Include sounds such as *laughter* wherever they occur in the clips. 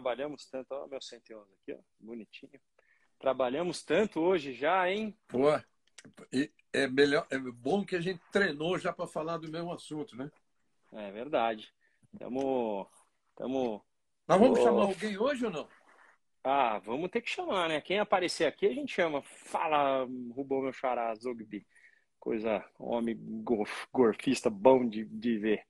trabalhamos tanto. Olha meu 111 aqui, ó, bonitinho. Trabalhamos tanto hoje já, hein? Pô, é melhor, é bom que a gente treinou já para falar do mesmo assunto, né? É verdade. Tamo, tamo. Nós vamos oh. chamar alguém hoje ou não? Ah, vamos ter que chamar, né? Quem aparecer aqui a gente chama. Fala, roubou meu xará, Zogby. Coisa, homem gorfista bom de, de ver.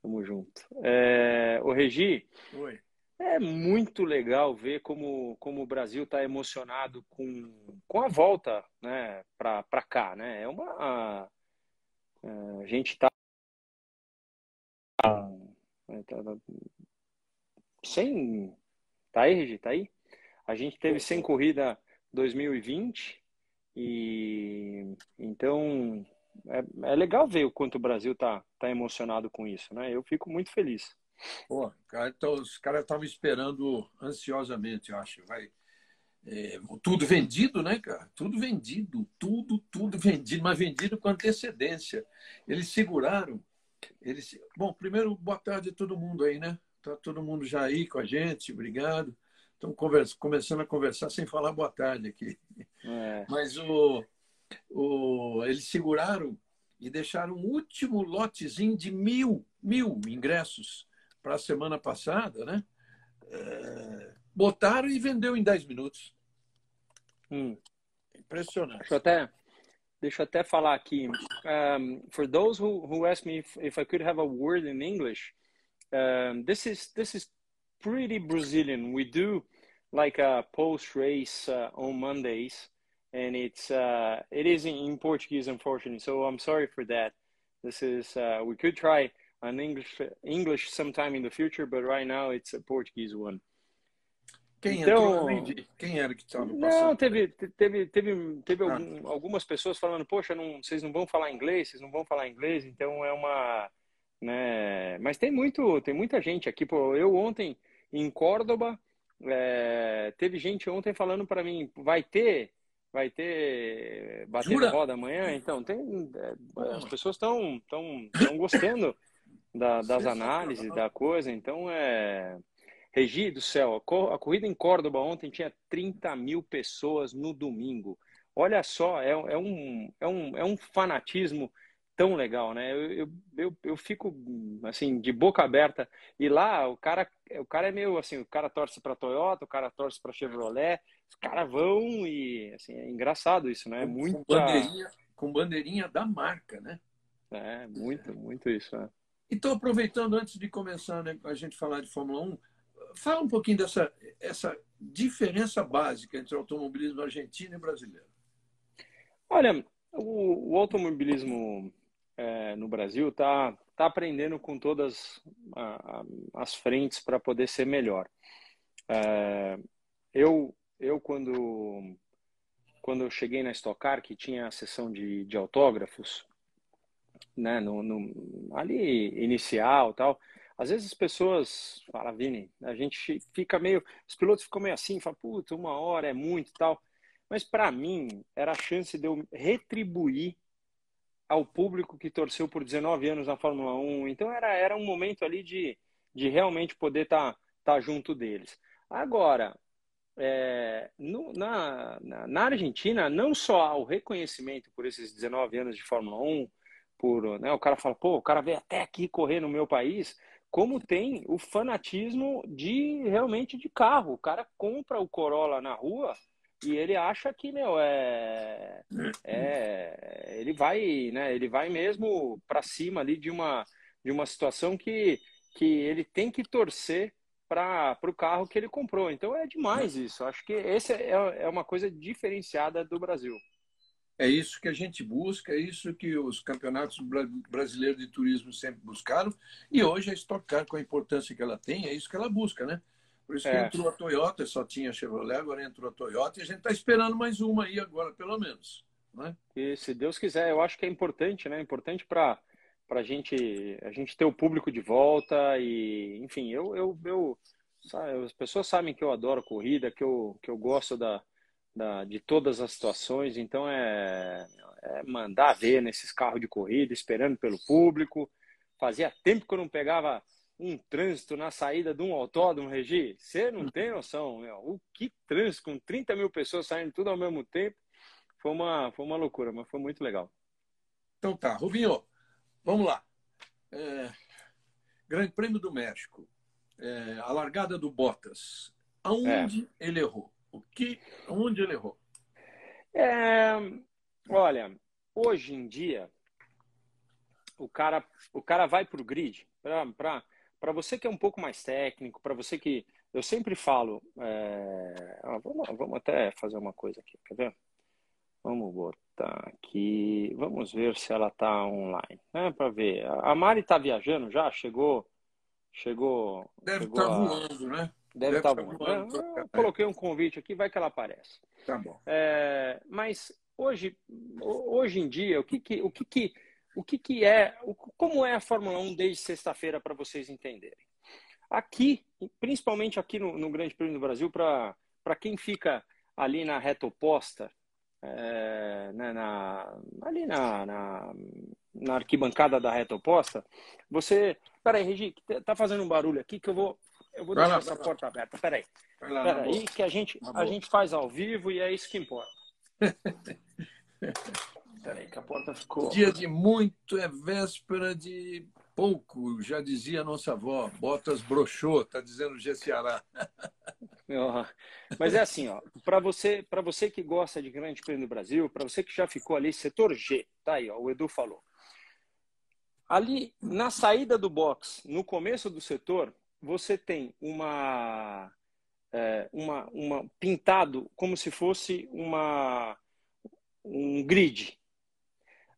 Tamo junto. É, o Regi, Oi. É muito legal ver como, como o Brasil está emocionado com, com a volta né, para cá. Né? É uma, a, a gente está sem. Tá aí, Regi? Tá aí? A gente teve sem corrida 2020 e então é, é legal ver o quanto o Brasil tá, tá emocionado com isso, né? Eu fico muito feliz. Pô, cara, então, os caras estavam esperando ansiosamente, eu acho. Vai, é, tudo vendido, né, cara? Tudo vendido, tudo, tudo vendido, mas vendido com antecedência. Eles seguraram. Eles... Bom, primeiro, boa tarde a todo mundo aí, né? Tá todo mundo já aí com a gente, obrigado. Estamos conversa... começando a conversar sem falar boa tarde aqui. É. Mas o, o, eles seguraram e deixaram um último lotezinho de mil, mil ingressos para a semana passada, né? É, botaram e vendeu em 10 minutos. Hum. Impressionante. Deixa eu até, deixa eu até falar aqui. Um, for those who, who asked me if, if I could have a word in English, um, this is this is pretty Brazilian. We do like a post race uh, on Mondays, and it's uh, it is in Portuguese, unfortunately. So I'm sorry for that. This is uh, we could try an English English sometime in the future, but right now it's a Portuguese one. Quem então, entrou? Quem era que estava Não, teve, teve, teve, teve ah. algum, algumas pessoas falando, poxa, não, vocês não vão falar inglês, vocês não vão falar inglês, então é uma, né? Mas tem muito, tem muita gente aqui. Pô, eu ontem em Córdoba é, teve gente ontem falando para mim, vai ter vai ter bater Jura? roda amanhã, então tem é, as pessoas estão estão estão gostando da, das análises da coisa, então é Regi do céu, a corrida em Córdoba ontem tinha 30 mil pessoas no domingo. Olha só, é, é, um, é, um, é um fanatismo tão legal, né? Eu, eu, eu, eu, fico assim de boca aberta e lá o cara o cara é meio assim, o cara torce para Toyota, o cara torce para Chevrolet, os caras vão e assim é engraçado isso, né? Muito com bandeirinha, com bandeirinha da marca, né? É muito, muito isso. Né? Então aproveitando antes de começar né, a gente falar de Fórmula 1, fala um pouquinho dessa essa diferença básica entre o automobilismo argentino e brasileiro. Olha, o, o automobilismo é, no Brasil está tá aprendendo com todas a, a, as frentes para poder ser melhor. É, eu, eu quando, quando eu cheguei na Stock Car, que tinha a sessão de, de autógrafos, né, no, no, ali inicial tal, às vezes as pessoas falam, Vini, a gente fica meio, os pilotos ficam meio assim, falam, puta, uma hora é muito tal. Mas para mim era a chance de eu retribuir ao público que torceu por 19 anos na Fórmula 1. Então era, era um momento ali de, de realmente poder estar tá, tá junto deles. Agora, é, no, na, na, na, Argentina, não só o reconhecimento por esses 19 anos de Fórmula 1, né, o cara fala, pô, o cara veio até aqui correr no meu país, como tem o fanatismo de realmente de carro. O cara compra o Corolla na rua e ele acha que, meu, é, é ele vai, né, ele vai mesmo para cima ali de uma de uma situação que que ele tem que torcer para o carro que ele comprou. Então é demais isso. Acho que esse é, é uma coisa diferenciada do Brasil. É isso que a gente busca, é isso que os campeonatos brasileiros de turismo sempre buscaram. E hoje a Stock Car, com a importância que ela tem, é isso que ela busca, né? Por isso que é. entrou a Toyota, só tinha Chevrolet, agora entrou a Toyota e a gente está esperando mais uma aí agora, pelo menos. Né? E se Deus quiser, eu acho que é importante, né? Importante para a gente, a gente ter o público de volta e, enfim, eu, eu, eu sabe, as pessoas sabem que eu adoro corrida, que eu, que eu gosto da, da, de todas as situações, então é, é mandar ver nesses carros de corrida, esperando pelo público. Fazia tempo que eu não pegava um trânsito na saída de um autódromo, Regi. Você não tem noção, meu. O que trânsito, com 30 mil pessoas saindo tudo ao mesmo tempo. Foi uma, foi uma loucura, mas foi muito legal. Então tá, Rubinho, vamos lá. É, Grande Prêmio do México. É, a largada do Bottas. Aonde é. ele errou? O que, onde ele errou? É, olha, hoje em dia, o cara, o cara vai para o grid. Para você que é um pouco mais técnico, para você que. Eu sempre falo. É, vamos, vamos até fazer uma coisa aqui, quer ver? Vamos botar aqui. Vamos ver se ela está online. Né, para ver. A Mari está viajando já? Chegou. Chegou. Deve estar tá voando, né? Deve estar tá. Eu coloquei um convite aqui, vai que ela aparece. Tá bom. É, mas hoje, hoje em dia, o que, que, o que, que, o que, que é, como é a Fórmula 1 desde sexta-feira para vocês entenderem? Aqui, principalmente aqui no, no Grande Prêmio do Brasil, para quem fica ali na reta oposta, é, né, na, ali na, na, na, arquibancada da reta oposta, você. Peraí, Regi, tá fazendo um barulho aqui que eu vou, eu vou deixar lá, essa porta lá. aberta. Peraí. Lá, Peraí, que a gente, a gente faz ao vivo e é isso que importa. *laughs* Peraí, que a porta ficou. Dia de muito é véspera de pouco, já dizia a nossa avó. Botas broxou, tá dizendo G Ceará. *laughs* Mas é assim, ó, para você, para você que gosta de Grande Prêmio do Brasil, para você que já ficou ali, setor G, tá aí, ó, o Edu falou. Ali na saída do box, no começo do setor, você tem uma, é, uma, uma pintado como se fosse uma um grid.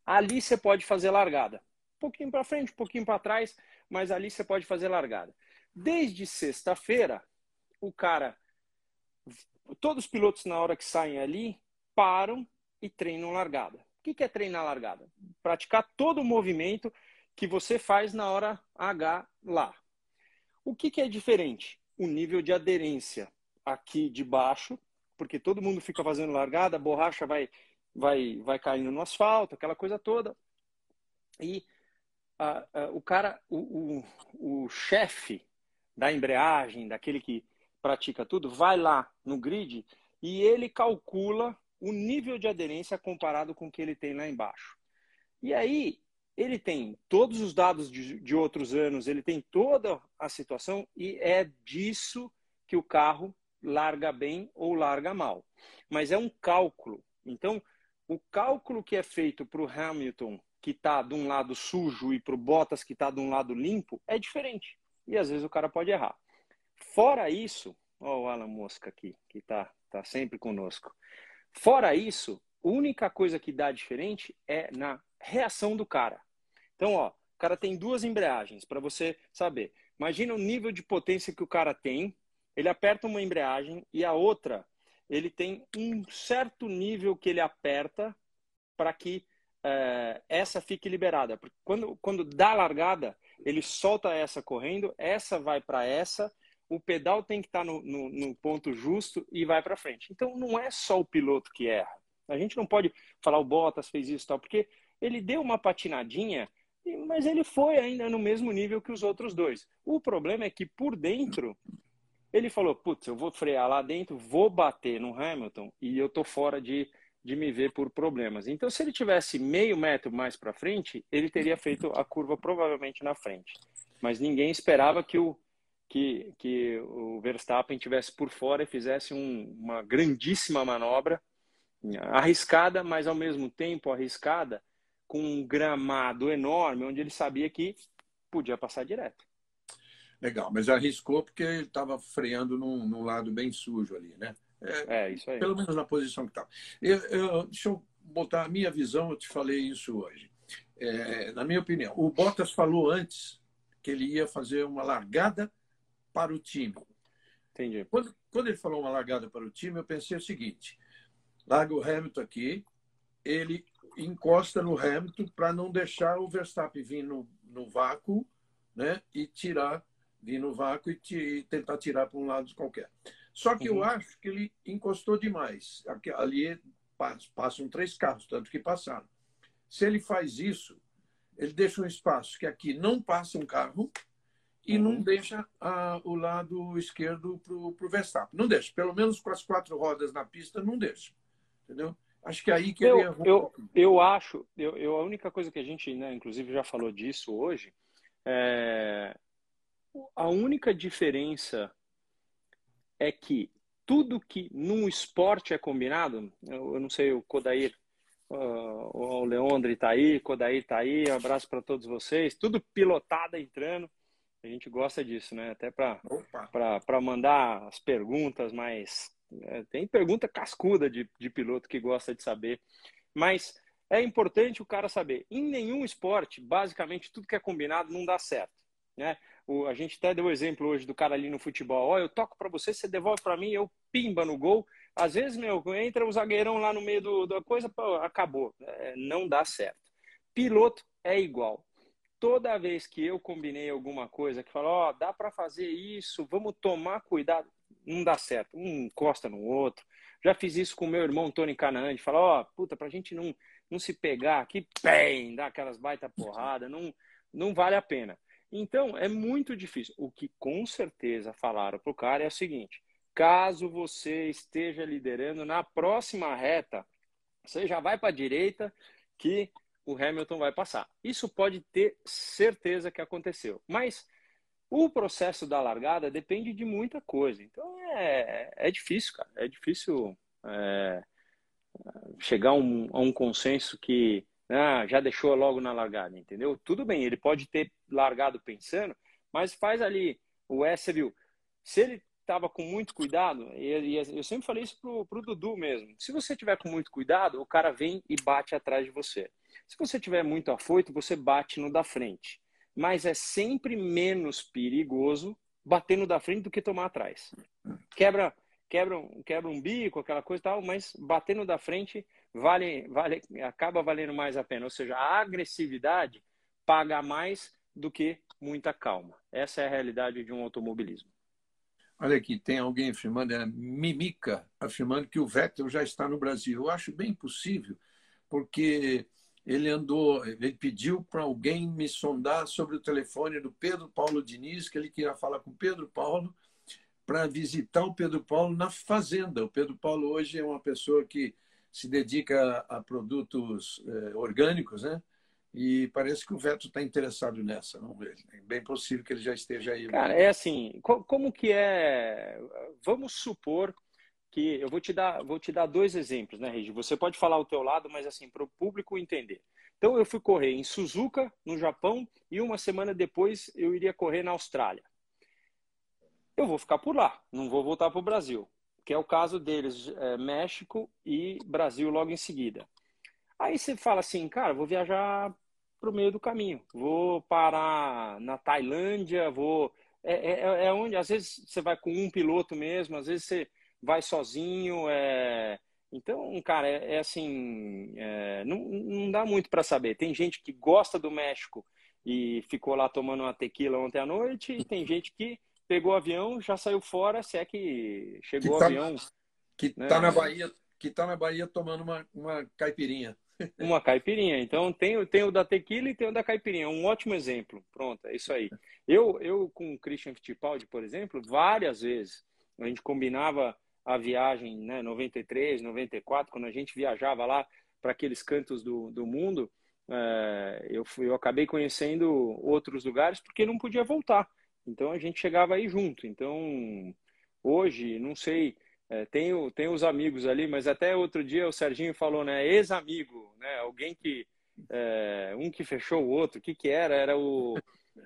Ali você pode fazer largada, um pouquinho para frente, um pouquinho para trás, mas ali você pode fazer largada. Desde sexta-feira, o cara todos os pilotos, na hora que saem ali, param e treinam largada. O que é treinar largada? Praticar todo o movimento que você faz na hora H lá. O que é diferente? O nível de aderência aqui de baixo, porque todo mundo fica fazendo largada, a borracha vai, vai, vai caindo no asfalto, aquela coisa toda. E a, a, o cara, o, o, o chefe da embreagem, daquele que pratica tudo, vai lá no grid e ele calcula o nível de aderência comparado com o que ele tem lá embaixo. E aí, ele tem todos os dados de, de outros anos, ele tem toda a situação e é disso que o carro larga bem ou larga mal. Mas é um cálculo. Então, o cálculo que é feito para o Hamilton, que está de um lado sujo, e para o Bottas, que está de um lado limpo, é diferente. E às vezes o cara pode errar. Fora isso, ó, o Alan Mosca aqui, que está tá sempre conosco. Fora isso, a única coisa que dá diferente é na reação do cara. Então, ó, o cara tem duas embreagens, para você saber. Imagina o nível de potência que o cara tem. Ele aperta uma embreagem e a outra, ele tem um certo nível que ele aperta para que é, essa fique liberada. Porque quando, quando dá a largada, ele solta essa correndo, essa vai para essa o pedal tem que estar no, no, no ponto justo e vai para frente. Então não é só o piloto que erra. A gente não pode falar o Bottas fez isso tal, porque ele deu uma patinadinha, mas ele foi ainda no mesmo nível que os outros dois. O problema é que por dentro ele falou: putz, eu vou frear lá dentro, vou bater no Hamilton e eu tô fora de, de me ver por problemas. Então, se ele tivesse meio metro mais para frente, ele teria feito a curva provavelmente na frente. Mas ninguém esperava que o que, que o Verstappen tivesse por fora e fizesse um, uma grandíssima manobra, arriscada, mas ao mesmo tempo arriscada, com um gramado enorme, onde ele sabia que podia passar direto. Legal, mas arriscou porque ele estava freando num, num, lado bem sujo ali, né? É, é isso aí. Pelo menos na posição que estava. Eu, eu, deixa eu botar a minha visão, eu te falei isso hoje. É, na minha opinião, o Bottas falou antes que ele ia fazer uma largada para o time. Entendi. Quando, quando ele falou uma largada para o time, eu pensei o seguinte: larga o Hamilton aqui, ele encosta no Hamilton para não deixar o Verstappen vir no, no vácuo né, e tirar, vir no vácuo e, e tentar tirar para um lado qualquer. Só que uhum. eu acho que ele encostou demais. Ali passam três carros, tanto que passaram. Se ele faz isso, ele deixa um espaço que aqui não passa um carro e uhum. não deixa a, o lado esquerdo para o Verstappen. Não deixa. Pelo menos com as quatro rodas na pista, não deixa. Entendeu? Acho que é aí que eu, ele errou. Eu, eu acho, eu, eu, a única coisa que a gente, né, inclusive, já falou disso hoje, é, a única diferença é que tudo que num esporte é combinado, eu, eu não sei, o Kodair, uh, o Leandro está aí, Kodair está aí, um abraço para todos vocês, tudo pilotado entrando. A gente gosta disso, né? Até para mandar as perguntas mais. É, tem pergunta cascuda de, de piloto que gosta de saber. Mas é importante o cara saber. Em nenhum esporte, basicamente, tudo que é combinado não dá certo. Né? O, a gente até deu o exemplo hoje do cara ali no futebol. Ó, eu toco para você, você devolve para mim, eu pimba no gol. Às vezes, meu, entra o zagueirão lá no meio do, da coisa, pô, acabou. É, não dá certo. Piloto é igual toda vez que eu combinei alguma coisa que falou, ó, oh, dá para fazer isso, vamos tomar cuidado, não dá certo, um encosta no outro. Já fiz isso com meu irmão Tony Canaan, de falar, ó, oh, puta, pra gente não, não se pegar aqui, bem, dar aquelas baita porrada, não, não vale a pena. Então, é muito difícil. O que com certeza falaram pro cara é o seguinte: caso você esteja liderando na próxima reta, você já vai para a direita que o Hamilton vai passar. Isso pode ter certeza que aconteceu. Mas o processo da largada depende de muita coisa. Então é, é difícil, cara. É difícil é, chegar a um, a um consenso que ah, já deixou logo na largada, entendeu? Tudo bem, ele pode ter largado pensando, mas faz ali o S, viu? Se ele estava com muito cuidado, e, eu sempre falei isso pro, pro Dudu mesmo. Se você tiver com muito cuidado, o cara vem e bate atrás de você. Se você tiver muito afoito, você bate no da frente. Mas é sempre menos perigoso bater no da frente do que tomar atrás. Quebra, quebra, quebra um bico, aquela coisa e tal, mas bater no da frente vale, vale, acaba valendo mais a pena. Ou seja, a agressividade paga mais do que muita calma. Essa é a realidade de um automobilismo. Olha aqui, tem alguém afirmando, é Mimica, afirmando que o Vettel já está no Brasil. Eu acho bem possível, porque ele andou, ele pediu para alguém me sondar sobre o telefone do Pedro Paulo Diniz, que ele queria falar com o Pedro Paulo para visitar o Pedro Paulo na fazenda. O Pedro Paulo hoje é uma pessoa que se dedica a produtos eh, orgânicos, né? E parece que o Veto está interessado nessa. Não? É bem possível que ele já esteja aí. Cara, é assim, como que é? Vamos supor que eu vou te dar, vou te dar dois exemplos, né, Regi? Você pode falar o teu lado, mas assim para o público entender. Então eu fui correr em Suzuka, no Japão, e uma semana depois eu iria correr na Austrália. Eu vou ficar por lá, não vou voltar para o Brasil, que é o caso deles, é, México e Brasil logo em seguida. Aí você fala assim, cara, vou viajar para o meio do caminho, vou parar na Tailândia, vou é, é, é onde às vezes você vai com um piloto mesmo, às vezes você vai sozinho. É... Então, cara, é, é assim, é... Não, não dá muito para saber. Tem gente que gosta do México e ficou lá tomando uma tequila ontem à noite, e tem gente que pegou o avião, já saiu fora, se é que chegou que tá, o avião. Que né? tá na Bahia, que tá na Bahia tomando uma, uma caipirinha. Uma caipirinha. Então tem, tem o da tequila e tem o da caipirinha. Um ótimo exemplo. Pronto, é isso aí. Eu, eu com o Christian Fittipaldi, por exemplo, várias vezes a gente combinava a viagem, né, 93, 94, quando a gente viajava lá para aqueles cantos do, do mundo, é, eu, fui, eu acabei conhecendo outros lugares porque não podia voltar. Então a gente chegava aí junto. Então hoje, não sei, é, tenho, tenho os amigos ali, mas até outro dia o Serginho falou, né, ex-amigo, né, alguém que, é, um que fechou o outro, o que que era? Era o,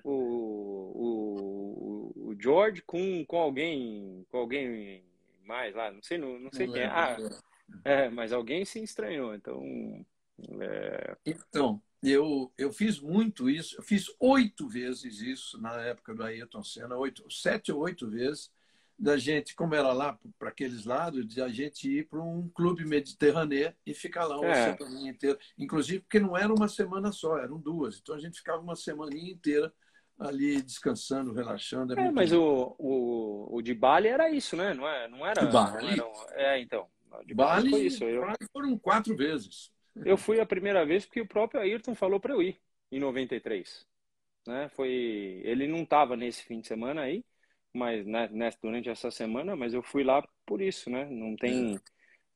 o, o, o George com, com alguém, com alguém mais lá, não sei, não, não sei não quem é. Ah, é, mas alguém se estranhou, então. É... Então, eu, eu fiz muito isso, eu fiz oito vezes isso na época do Ayrton Senna, oito, sete ou oito vezes, da gente, como era lá para aqueles lados, de a gente ir para um clube mediterrâneo e ficar lá uma é. semana inteira. Inclusive, porque não era uma semana só, eram duas. Então a gente ficava uma semana inteira ali descansando, relaxando. É, é mas o, o, o de Bali era isso, né? Não, é, não era. Bali? Não era, é, então. De Bali, Bali foi isso. Eu, foram quatro vezes. Eu fui a primeira vez porque o próprio Ayrton falou para eu ir, em 93. né? Foi, ele não estava nesse fim de semana aí, mas né, durante essa semana, mas eu fui lá por isso, né? Não tem, é.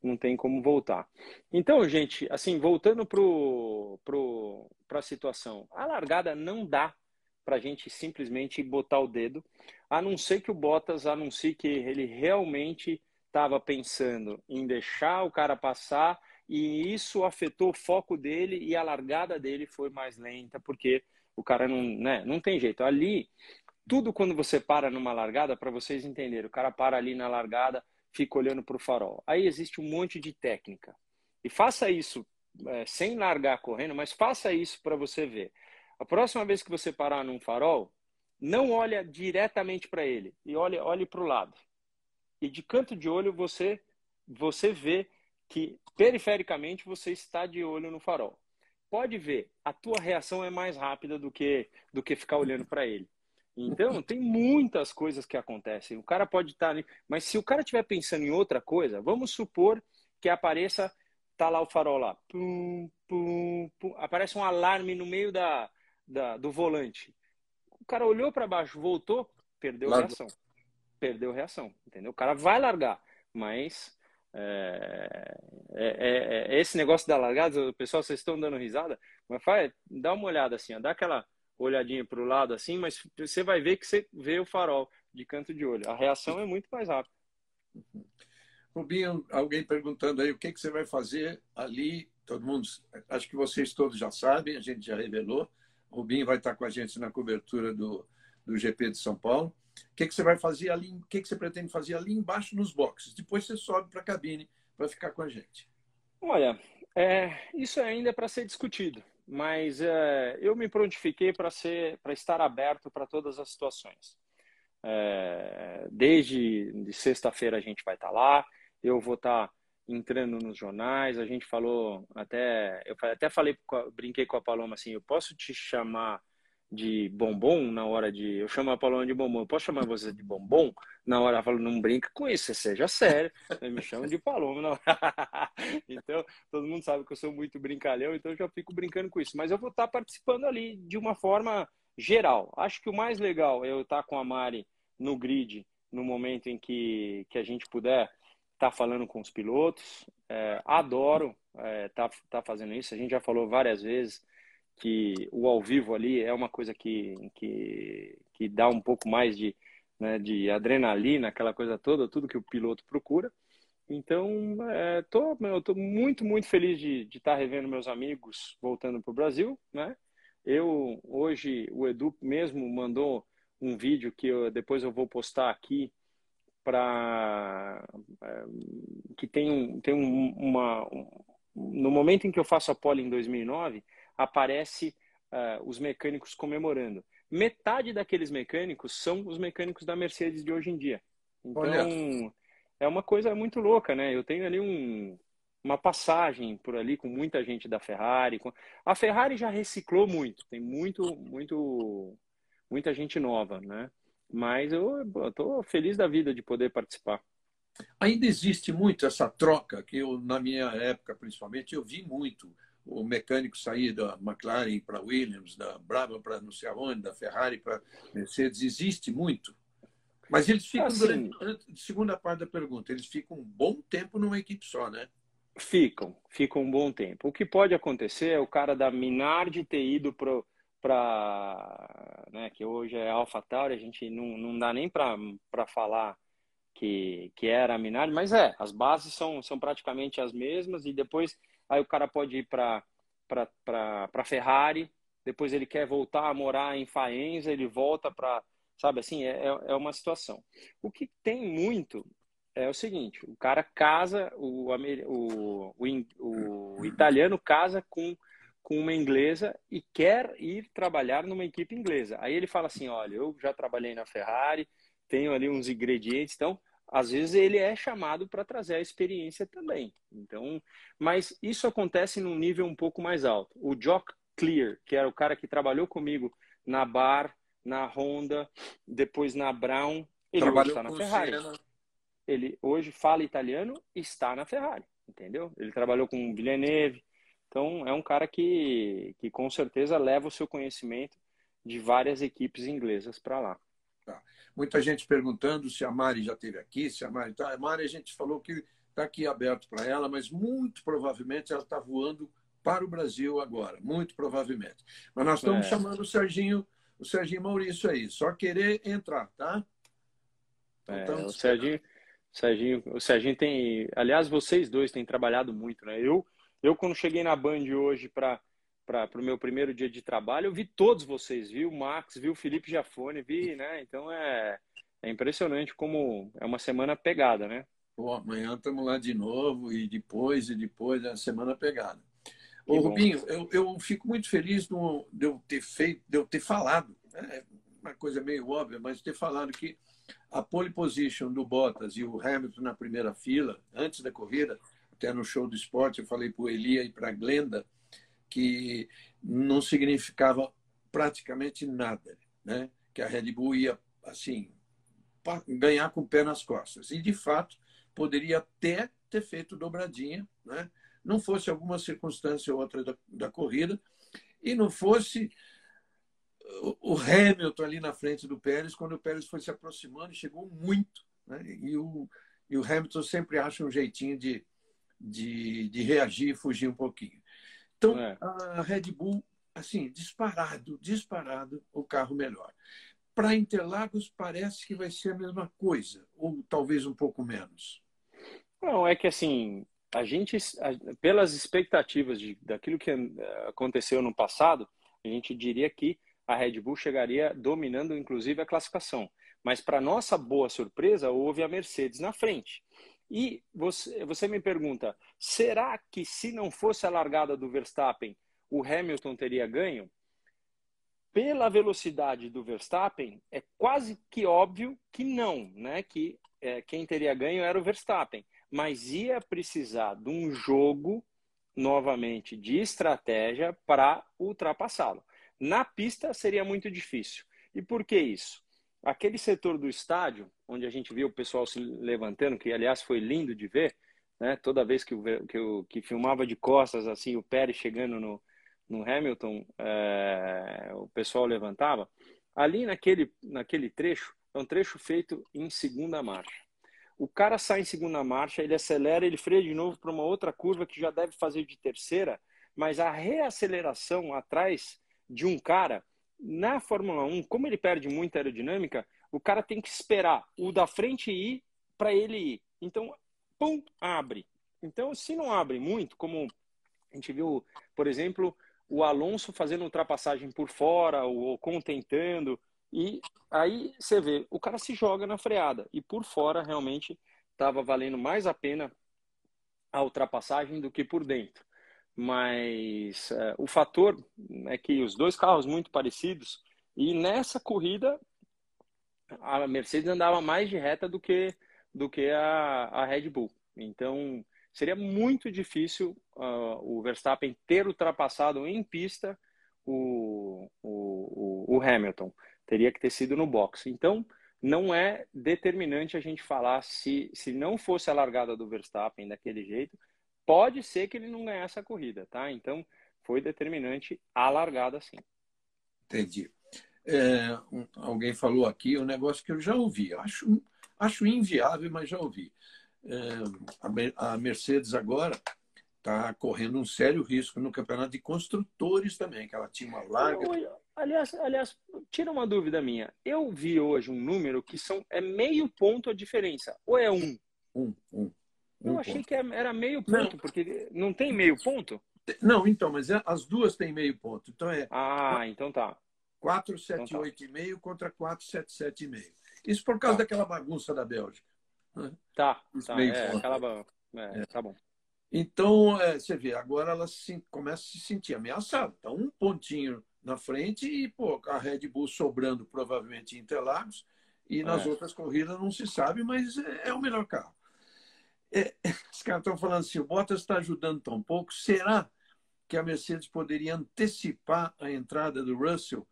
não tem como voltar. Então, gente, assim, voltando pro, pro, para a situação, a largada não dá para a gente simplesmente botar o dedo, a não ser que o Bottas anuncie que ele realmente estava pensando em deixar o cara passar e isso afetou o foco dele e a largada dele foi mais lenta, porque o cara não, né, não tem jeito. Ali, tudo quando você para numa largada, para vocês entenderem, o cara para ali na largada, fica olhando para o farol. Aí existe um monte de técnica. E faça isso é, sem largar correndo, mas faça isso para você ver. A próxima vez que você parar num farol, não olha diretamente para ele e olhe, olhe para o lado. E de canto de olho você você vê que perifericamente você está de olho no farol. Pode ver, a tua reação é mais rápida do que do que ficar olhando para ele. Então, tem muitas coisas que acontecem. O cara pode estar tá mas se o cara estiver pensando em outra coisa, vamos supor que apareça tá lá o farol lá. Pum, pum, pum, aparece um alarme no meio da, da do volante. O cara olhou para baixo, voltou, perdeu Largo. reação. Perdeu reação, entendeu? O cara vai largar, mas é, é, é, é esse negócio da largada, pessoal, vocês estão dando risada, mas faz, dá uma olhada assim, ó, dá aquela olhadinha para o lado assim, mas você vai ver que você vê o farol de canto de olho. A reação é muito mais rápida. Uhum. Rubinho, alguém perguntando aí o que, que você vai fazer ali. Todo mundo, acho que vocês todos já sabem, a gente já revelou. Rubinho vai estar com a gente na cobertura do, do GP de São Paulo. O que, que você vai fazer ali? O que, que você pretende fazer ali embaixo nos boxes? Depois você sobe para a cabine para ficar com a gente. Olha, é, isso ainda é para ser discutido, mas é, eu me prontifiquei para ser, para estar aberto para todas as situações. É, desde de sexta-feira a gente vai estar lá eu vou estar tá entrando nos jornais. A gente falou até, eu até falei, brinquei com a Paloma assim, eu posso te chamar de bombom na hora de. Eu chamo a Paloma de bombom. Eu posso chamar você de bombom na hora? Ela falou, não brinca com isso, seja sério. Eu me chamo de Paloma. Não. *laughs* então, todo mundo sabe que eu sou muito brincalhão, então eu já fico brincando com isso. Mas eu vou estar participando ali de uma forma geral. Acho que o mais legal é eu estar com a Mari no grid no momento em que, que a gente puder tá falando com os pilotos. É, adoro é, tá, tá fazendo isso. A gente já falou várias vezes que o ao vivo ali é uma coisa que, que, que dá um pouco mais de, né, de adrenalina, aquela coisa toda, tudo que o piloto procura. Então, é, tô, eu tô muito, muito feliz de estar tá revendo meus amigos voltando para o Brasil, né? Eu, hoje, o Edu mesmo mandou um vídeo que eu, depois eu vou postar aqui, para é, que tem um, tem um, uma um, no momento em que eu faço a pole em 2009 aparece uh, os mecânicos comemorando. Metade daqueles mecânicos são os mecânicos da Mercedes de hoje em dia. Então Olha. é uma coisa muito louca né? Eu tenho ali um uma passagem por ali com muita gente da Ferrari a Ferrari já reciclou muito tem muito muito muita gente nova né mas eu estou feliz da vida de poder participar. Ainda existe muito essa troca, que eu, na minha época, principalmente, eu vi muito o mecânico sair da McLaren para Williams, da Brabham para não sei aonde, da Ferrari para Mercedes. Existe muito. Mas eles ficam, assim, durante, segunda parte da pergunta, eles ficam um bom tempo numa equipe só, né? Ficam, ficam um bom tempo. O que pode acontecer é o cara da Minardi ter ido para para né, que hoje é AlphaTauri, a gente não, não dá nem para falar que, que era a Minardi, mas é, as bases são, são praticamente as mesmas e depois aí o cara pode ir para para Ferrari, depois ele quer voltar a morar em Faenza, ele volta para, sabe assim, é, é, é uma situação. O que tem muito é o seguinte, o cara casa, o, o, o, o italiano casa com com uma inglesa e quer ir trabalhar numa equipe inglesa. Aí ele fala assim: olha, eu já trabalhei na Ferrari, tenho ali uns ingredientes, então às vezes ele é chamado para trazer a experiência também. Então, mas isso acontece num nível um pouco mais alto. O Jock Clear, que era o cara que trabalhou comigo na Bar, na Honda, depois na Brown, ele hoje está na Ferrari. Ele hoje fala italiano e está na Ferrari, entendeu? Ele trabalhou com Villeneuve, então, é um cara que, que com certeza leva o seu conhecimento de várias equipes inglesas para lá. Tá. Muita gente perguntando se a Mari já esteve aqui, se a Mari está. A Mari a gente falou que está aqui aberto para ela, mas muito provavelmente ela está voando para o Brasil agora, muito provavelmente. Mas nós estamos é. chamando o Serginho, o Serginho Maurício aí, só querer entrar, tá? Então, é, o Serginho, Serginho, o Serginho tem, aliás, vocês dois têm trabalhado muito, né? Eu, eu quando cheguei na Band hoje para para o meu primeiro dia de trabalho, eu vi todos vocês, vi o Max, vi o Felipe Jafone, vi, né? Então é, é impressionante como é uma semana pegada, né? Pô, amanhã estamos lá de novo e depois e depois é a semana pegada. Ô, Rubinho, eu, eu fico muito feliz no, de eu ter feito, de eu ter falado, né? é uma coisa meio óbvia, mas ter falado que a pole position do Bottas e o Hamilton na primeira fila, antes da corrida, até no show do esporte, eu falei para o Elia e para a Glenda, que não significava praticamente nada, né? Que a Red Bull ia assim ganhar com o pé nas costas. E de fato poderia até ter feito dobradinha, né? Não fosse alguma circunstância ou outra da, da corrida e não fosse o Hamilton ali na frente do Pérez, quando o Pérez foi se aproximando, chegou muito. Né? E, o, e o Hamilton sempre acha um jeitinho de, de, de reagir e fugir um pouquinho. Então, é. a Red Bull, assim, disparado, disparado, o carro melhor. Para Interlagos, parece que vai ser a mesma coisa, ou talvez um pouco menos. Não, é que assim, a gente, pelas expectativas de, daquilo que aconteceu no passado, a gente diria que a Red Bull chegaria dominando, inclusive, a classificação. Mas, para nossa boa surpresa, houve a Mercedes na frente. E você, você me pergunta, será que se não fosse a largada do Verstappen, o Hamilton teria ganho? Pela velocidade do Verstappen, é quase que óbvio que não, né? Que é, quem teria ganho era o Verstappen. Mas ia precisar de um jogo, novamente, de estratégia para ultrapassá-lo. Na pista seria muito difícil. E por que isso? Aquele setor do estádio, onde a gente viu o pessoal se levantando, que aliás foi lindo de ver, né? toda vez que, eu, que, eu, que filmava de costas, assim, o Pérez chegando no, no Hamilton, é, o pessoal levantava. Ali naquele, naquele trecho, é um trecho feito em segunda marcha. O cara sai em segunda marcha, ele acelera, ele freia de novo para uma outra curva que já deve fazer de terceira, mas a reaceleração atrás de um cara na Fórmula 1, como ele perde muita aerodinâmica, o cara tem que esperar o da frente ir para ele ir. Então, pum, abre. Então, se não abre muito, como a gente viu, por exemplo, o Alonso fazendo ultrapassagem por fora, o Ocon tentando, e aí você vê, o cara se joga na freada, e por fora realmente estava valendo mais a pena a ultrapassagem do que por dentro mas uh, o fator é que os dois carros muito parecidos e nessa corrida a Mercedes andava mais de reta do que do que a, a Red Bull. Então seria muito difícil uh, o Verstappen ter ultrapassado em pista o, o, o, Hamilton. Teria que ter sido no box. Então não é determinante a gente falar se, se não fosse a largada do Verstappen daquele jeito, pode ser que ele não ganhasse a corrida, tá? Então, foi determinante a largada, sim. Entendi. É, um, alguém falou aqui um negócio que eu já ouvi. Acho, acho inviável, mas já ouvi. É, a, a Mercedes agora está correndo um sério risco no campeonato de construtores também, que ela tinha uma larga. aliás, aliás, tira uma dúvida minha. Eu vi hoje um número que são é meio ponto a diferença. Ou é um? Um, um. Eu achei ponto. que era meio ponto, não. porque não tem meio ponto? Não, então, mas é, as duas têm meio ponto. Então é. Ah, então tá. 478,5 então tá. contra 477,5. Isso por causa tá. daquela bagunça da Bélgica. Né? Tá, tá, é, aquela... É, é. tá bom. Então, é, você vê, agora ela se, começa a se sentir ameaçada. Tá um pontinho na frente e pô, a Red Bull sobrando provavelmente em Interlagos. E nas é. outras corridas não se sabe, mas é, é o melhor carro. É, *laughs* os caras estão falando assim, o Bottas está ajudando tão pouco, será que a Mercedes poderia antecipar a entrada do Russell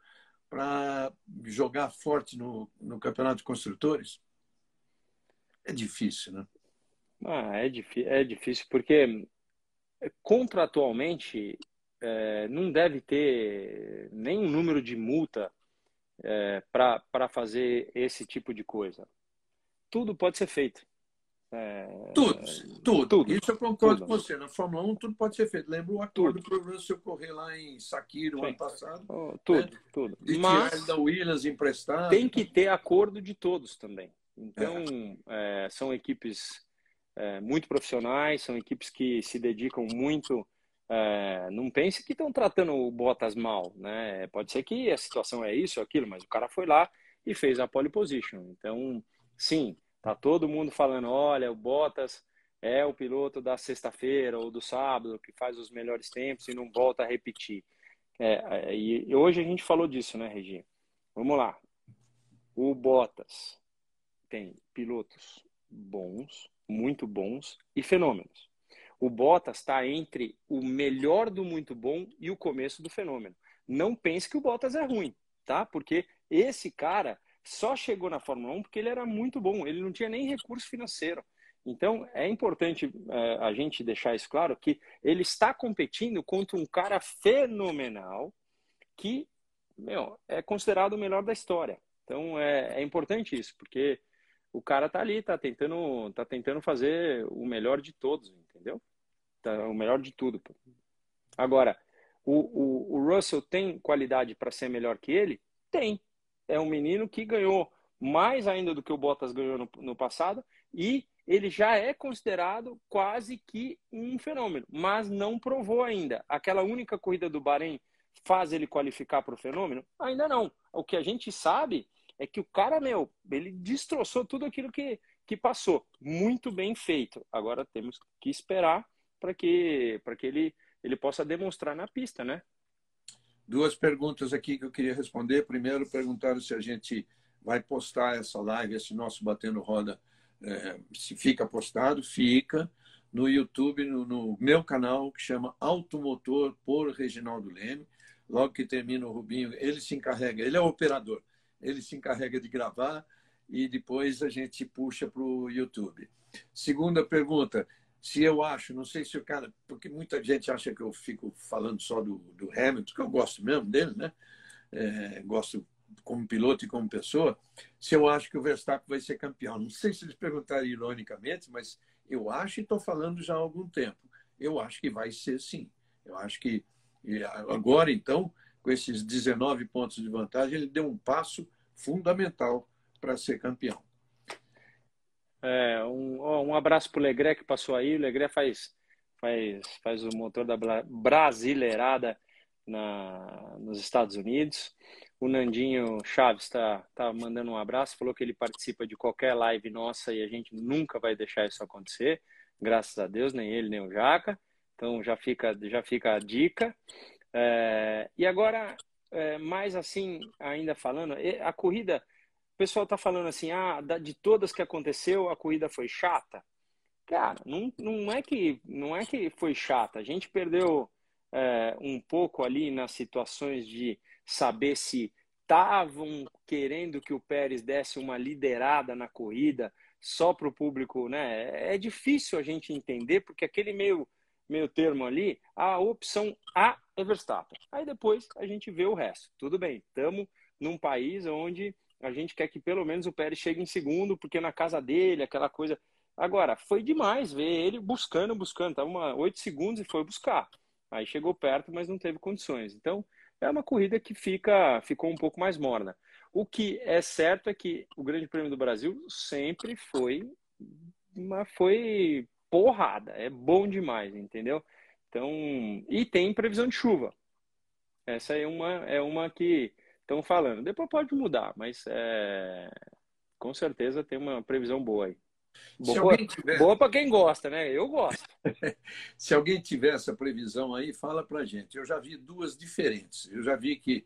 para jogar forte no, no campeonato de construtores? É difícil, né? Ah, é, é difícil, porque contratualmente é, não deve ter nenhum número de multa é, para fazer esse tipo de coisa? Tudo pode ser feito. É, tudo, tudo, tudo. Isso eu concordo tudo. com você. Na Fórmula 1, tudo pode ser feito. Lembra o acordo para o Russell correr lá em Sakiro no ano passado? Oh, tudo, né? tudo. De Mas da Williams emprestado. Tem que ter acordo de todos também. Então, é. É, são equipes é, muito profissionais, são equipes que se dedicam muito. É, não pense que estão tratando o Bottas mal, né? Pode ser que a situação é isso ou aquilo, mas o cara foi lá e fez a pole position. Então, sim, Tá todo mundo falando, olha, o Bottas é o piloto da sexta-feira ou do sábado que faz os melhores tempos e não volta a repetir. É, é e hoje a gente falou disso, né, Regi? Vamos lá. O Bottas tem pilotos bons, muito bons e fenômenos. O Bottas está entre o melhor do muito bom e o começo do fenômeno. Não pense que o Bottas é ruim, tá? Porque esse cara só chegou na Fórmula 1 porque ele era muito bom, ele não tinha nem recurso financeiro. Então, é importante é, a gente deixar isso claro que ele está competindo contra um cara fenomenal que, meu, é considerado o melhor da história. Então, é, é importante isso, porque o cara tá ali, tá tentando, tá tentando fazer o melhor de todos, entendeu? Tá, o melhor de tudo. Agora, o, o, o Russell tem qualidade para ser melhor que ele? Tem é um menino que ganhou mais ainda do que o Bottas ganhou no, no passado e ele já é considerado quase que um fenômeno, mas não provou ainda. Aquela única corrida do Bahrein faz ele qualificar para o fenômeno? Ainda não. O que a gente sabe é que o cara, meu, ele destroçou tudo aquilo que, que passou. Muito bem feito. Agora temos que esperar para que, que ele, ele possa demonstrar na pista, né? Duas perguntas aqui que eu queria responder. Primeiro, perguntaram se a gente vai postar essa live, esse nosso Batendo Roda, é, se fica postado. Fica no YouTube, no, no, meu canal, que chama Automotor por Reginaldo Leme. Logo que termina o Rubinho, ele se encarrega, ele é o operador, ele se encarrega de gravar e depois a gente puxa para o YouTube. Segunda pergunta, se eu acho, não sei se o cara, porque muita gente acha que eu fico falando só do, do Hamilton, que eu gosto mesmo dele, né? É, gosto como piloto e como pessoa, se eu acho que o Verstappen vai ser campeão. Não sei se eles perguntaram ironicamente, mas eu acho e estou falando já há algum tempo. Eu acho que vai ser sim. Eu acho que agora, então, com esses 19 pontos de vantagem, ele deu um passo fundamental para ser campeão. É, um, um abraço para o Legré que passou aí. O Legré faz, faz, faz o motor da Brasileirada na, nos Estados Unidos. O Nandinho Chaves está tá mandando um abraço, falou que ele participa de qualquer live nossa e a gente nunca vai deixar isso acontecer, graças a Deus, nem ele nem o Jaca. Então já fica, já fica a dica. É, e agora, é, mais assim, ainda falando, a corrida pessoal está falando assim, ah, de todas que aconteceu, a corrida foi chata. Cara, não, não, é, que, não é que foi chata. A gente perdeu é, um pouco ali nas situações de saber se estavam querendo que o Pérez desse uma liderada na corrida só para o público, né? É difícil a gente entender, porque aquele meio, meio termo ali, a opção A é Verstappen. Aí depois a gente vê o resto. Tudo bem, estamos num país onde a gente quer que pelo menos o Pérez chegue em segundo, porque na casa dele, aquela coisa. Agora, foi demais ver ele buscando, buscando. Estava uma oito segundos e foi buscar. Aí chegou perto, mas não teve condições. Então, é uma corrida que fica, ficou um pouco mais morna. O que é certo é que o Grande Prêmio do Brasil sempre foi uma foi porrada, é bom demais, entendeu? Então, e tem previsão de chuva. Essa é uma é uma que estão falando. Depois pode mudar, mas é... com certeza tem uma previsão boa aí. Boa, tiver... boa para quem gosta, né? Eu gosto. *laughs* Se alguém tiver essa previsão aí, fala para gente. Eu já vi duas diferentes. Eu já vi que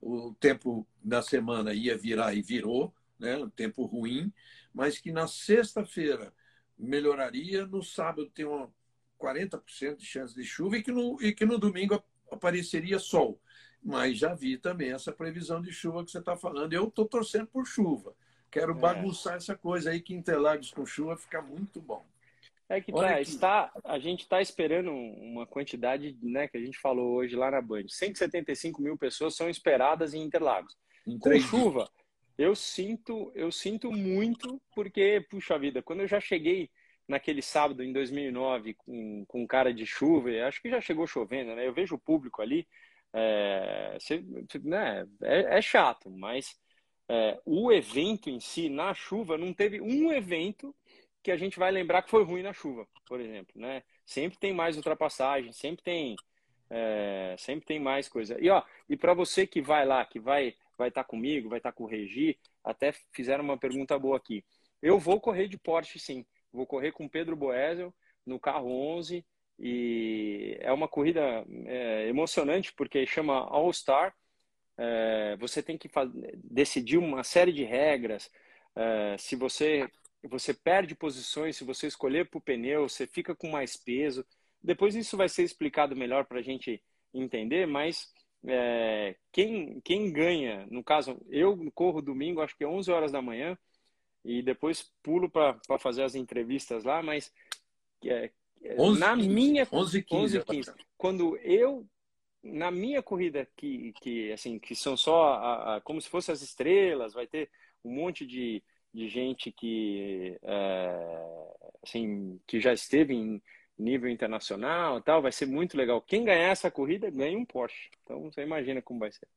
o tempo da semana ia virar e virou, né? Um tempo ruim, mas que na sexta-feira melhoraria, no sábado tem uma 40% de chance de chuva e que no, e que no domingo apareceria sol mas já vi também essa previsão de chuva que você está falando. Eu estou torcendo por chuva. Quero é. bagunçar essa coisa aí que Interlagos com chuva fica muito bom. É que, tá, está, a gente está esperando uma quantidade, né, que a gente falou hoje lá na Band. 175 mil pessoas são esperadas em Interlagos. Com chuva, eu sinto, eu sinto muito, porque, puxa vida, quando eu já cheguei naquele sábado em 2009 com, com cara de chuva, acho que já chegou chovendo, né? Eu vejo o público ali, é, né, é, é chato, mas é, o evento em si, na chuva, não teve um evento que a gente vai lembrar que foi ruim na chuva, por exemplo, né? Sempre tem mais ultrapassagem, sempre tem, é, sempre tem mais coisa. E ó, e para você que vai lá, que vai vai estar tá comigo, vai estar tá com o Regi, até fizeram uma pergunta boa aqui. Eu vou correr de Porsche, sim. Vou correr com Pedro Boesel no carro 11 e é uma corrida é, emocionante porque chama All Star. É, você tem que decidir uma série de regras. É, se você você perde posições, se você escolher para o pneu, você fica com mais peso. Depois isso vai ser explicado melhor para a gente entender, mas é, quem, quem ganha, no caso, eu corro domingo, acho que é 11 horas da manhã, e depois pulo para fazer as entrevistas lá, mas é, 11, na 15, minha 11 15, 11 15 quando eu na minha corrida que que assim que são só a, a, como se fossem as estrelas vai ter um monte de, de gente que é, assim que já esteve em nível internacional tal vai ser muito legal. Quem ganhar essa corrida ganha um Porsche. Então você imagina como vai ser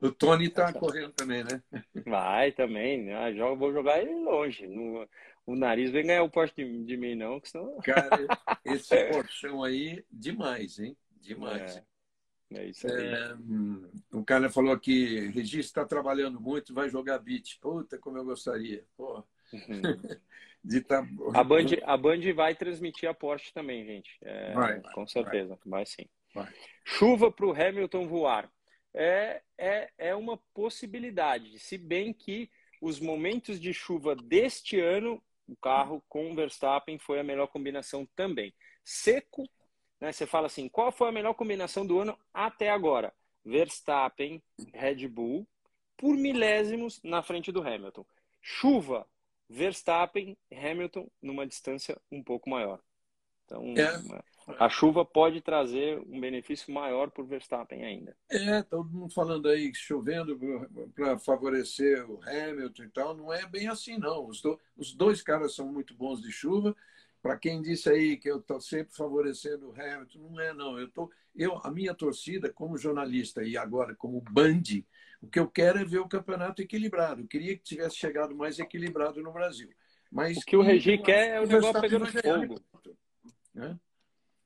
o Tony tá correndo também, né? Vai também. Né? vou jogar ele longe. No, o nariz vem ganhar o poste de, de mim, não, que senão... Cara, esse *laughs* porchão aí, demais, hein? Demais. É, é isso aí. É, o cara falou aqui, Regis está trabalhando muito, vai jogar beat. Puta, como eu gostaria. Pô. Uhum. de tá... a, Band, a Band vai transmitir a Porsche também, gente. É, vai, com certeza, vai, vai sim. Vai. Chuva para o Hamilton voar é, é, é uma possibilidade, se bem que os momentos de chuva deste ano, o carro com o Verstappen foi a melhor combinação também. Seco, né, você fala assim, qual foi a melhor combinação do ano até agora? Verstappen, Red Bull, por milésimos na frente do Hamilton. Chuva, Verstappen, Hamilton numa distância um pouco maior. Então, é. A chuva pode trazer um benefício maior para o Verstappen ainda. É, todo mundo falando aí chovendo para favorecer o Hamilton e tal. Não é bem assim, não. Os, do, os dois caras são muito bons de chuva. Para quem disse aí que eu estou sempre favorecendo o Hamilton, não é, não. Eu tô, eu, a minha torcida, como jornalista e agora como Band, o que eu quero é ver o campeonato equilibrado. Eu queria que tivesse chegado mais equilibrado no Brasil. Mas o que o Regi quer é o negócio pegando fogo. Né?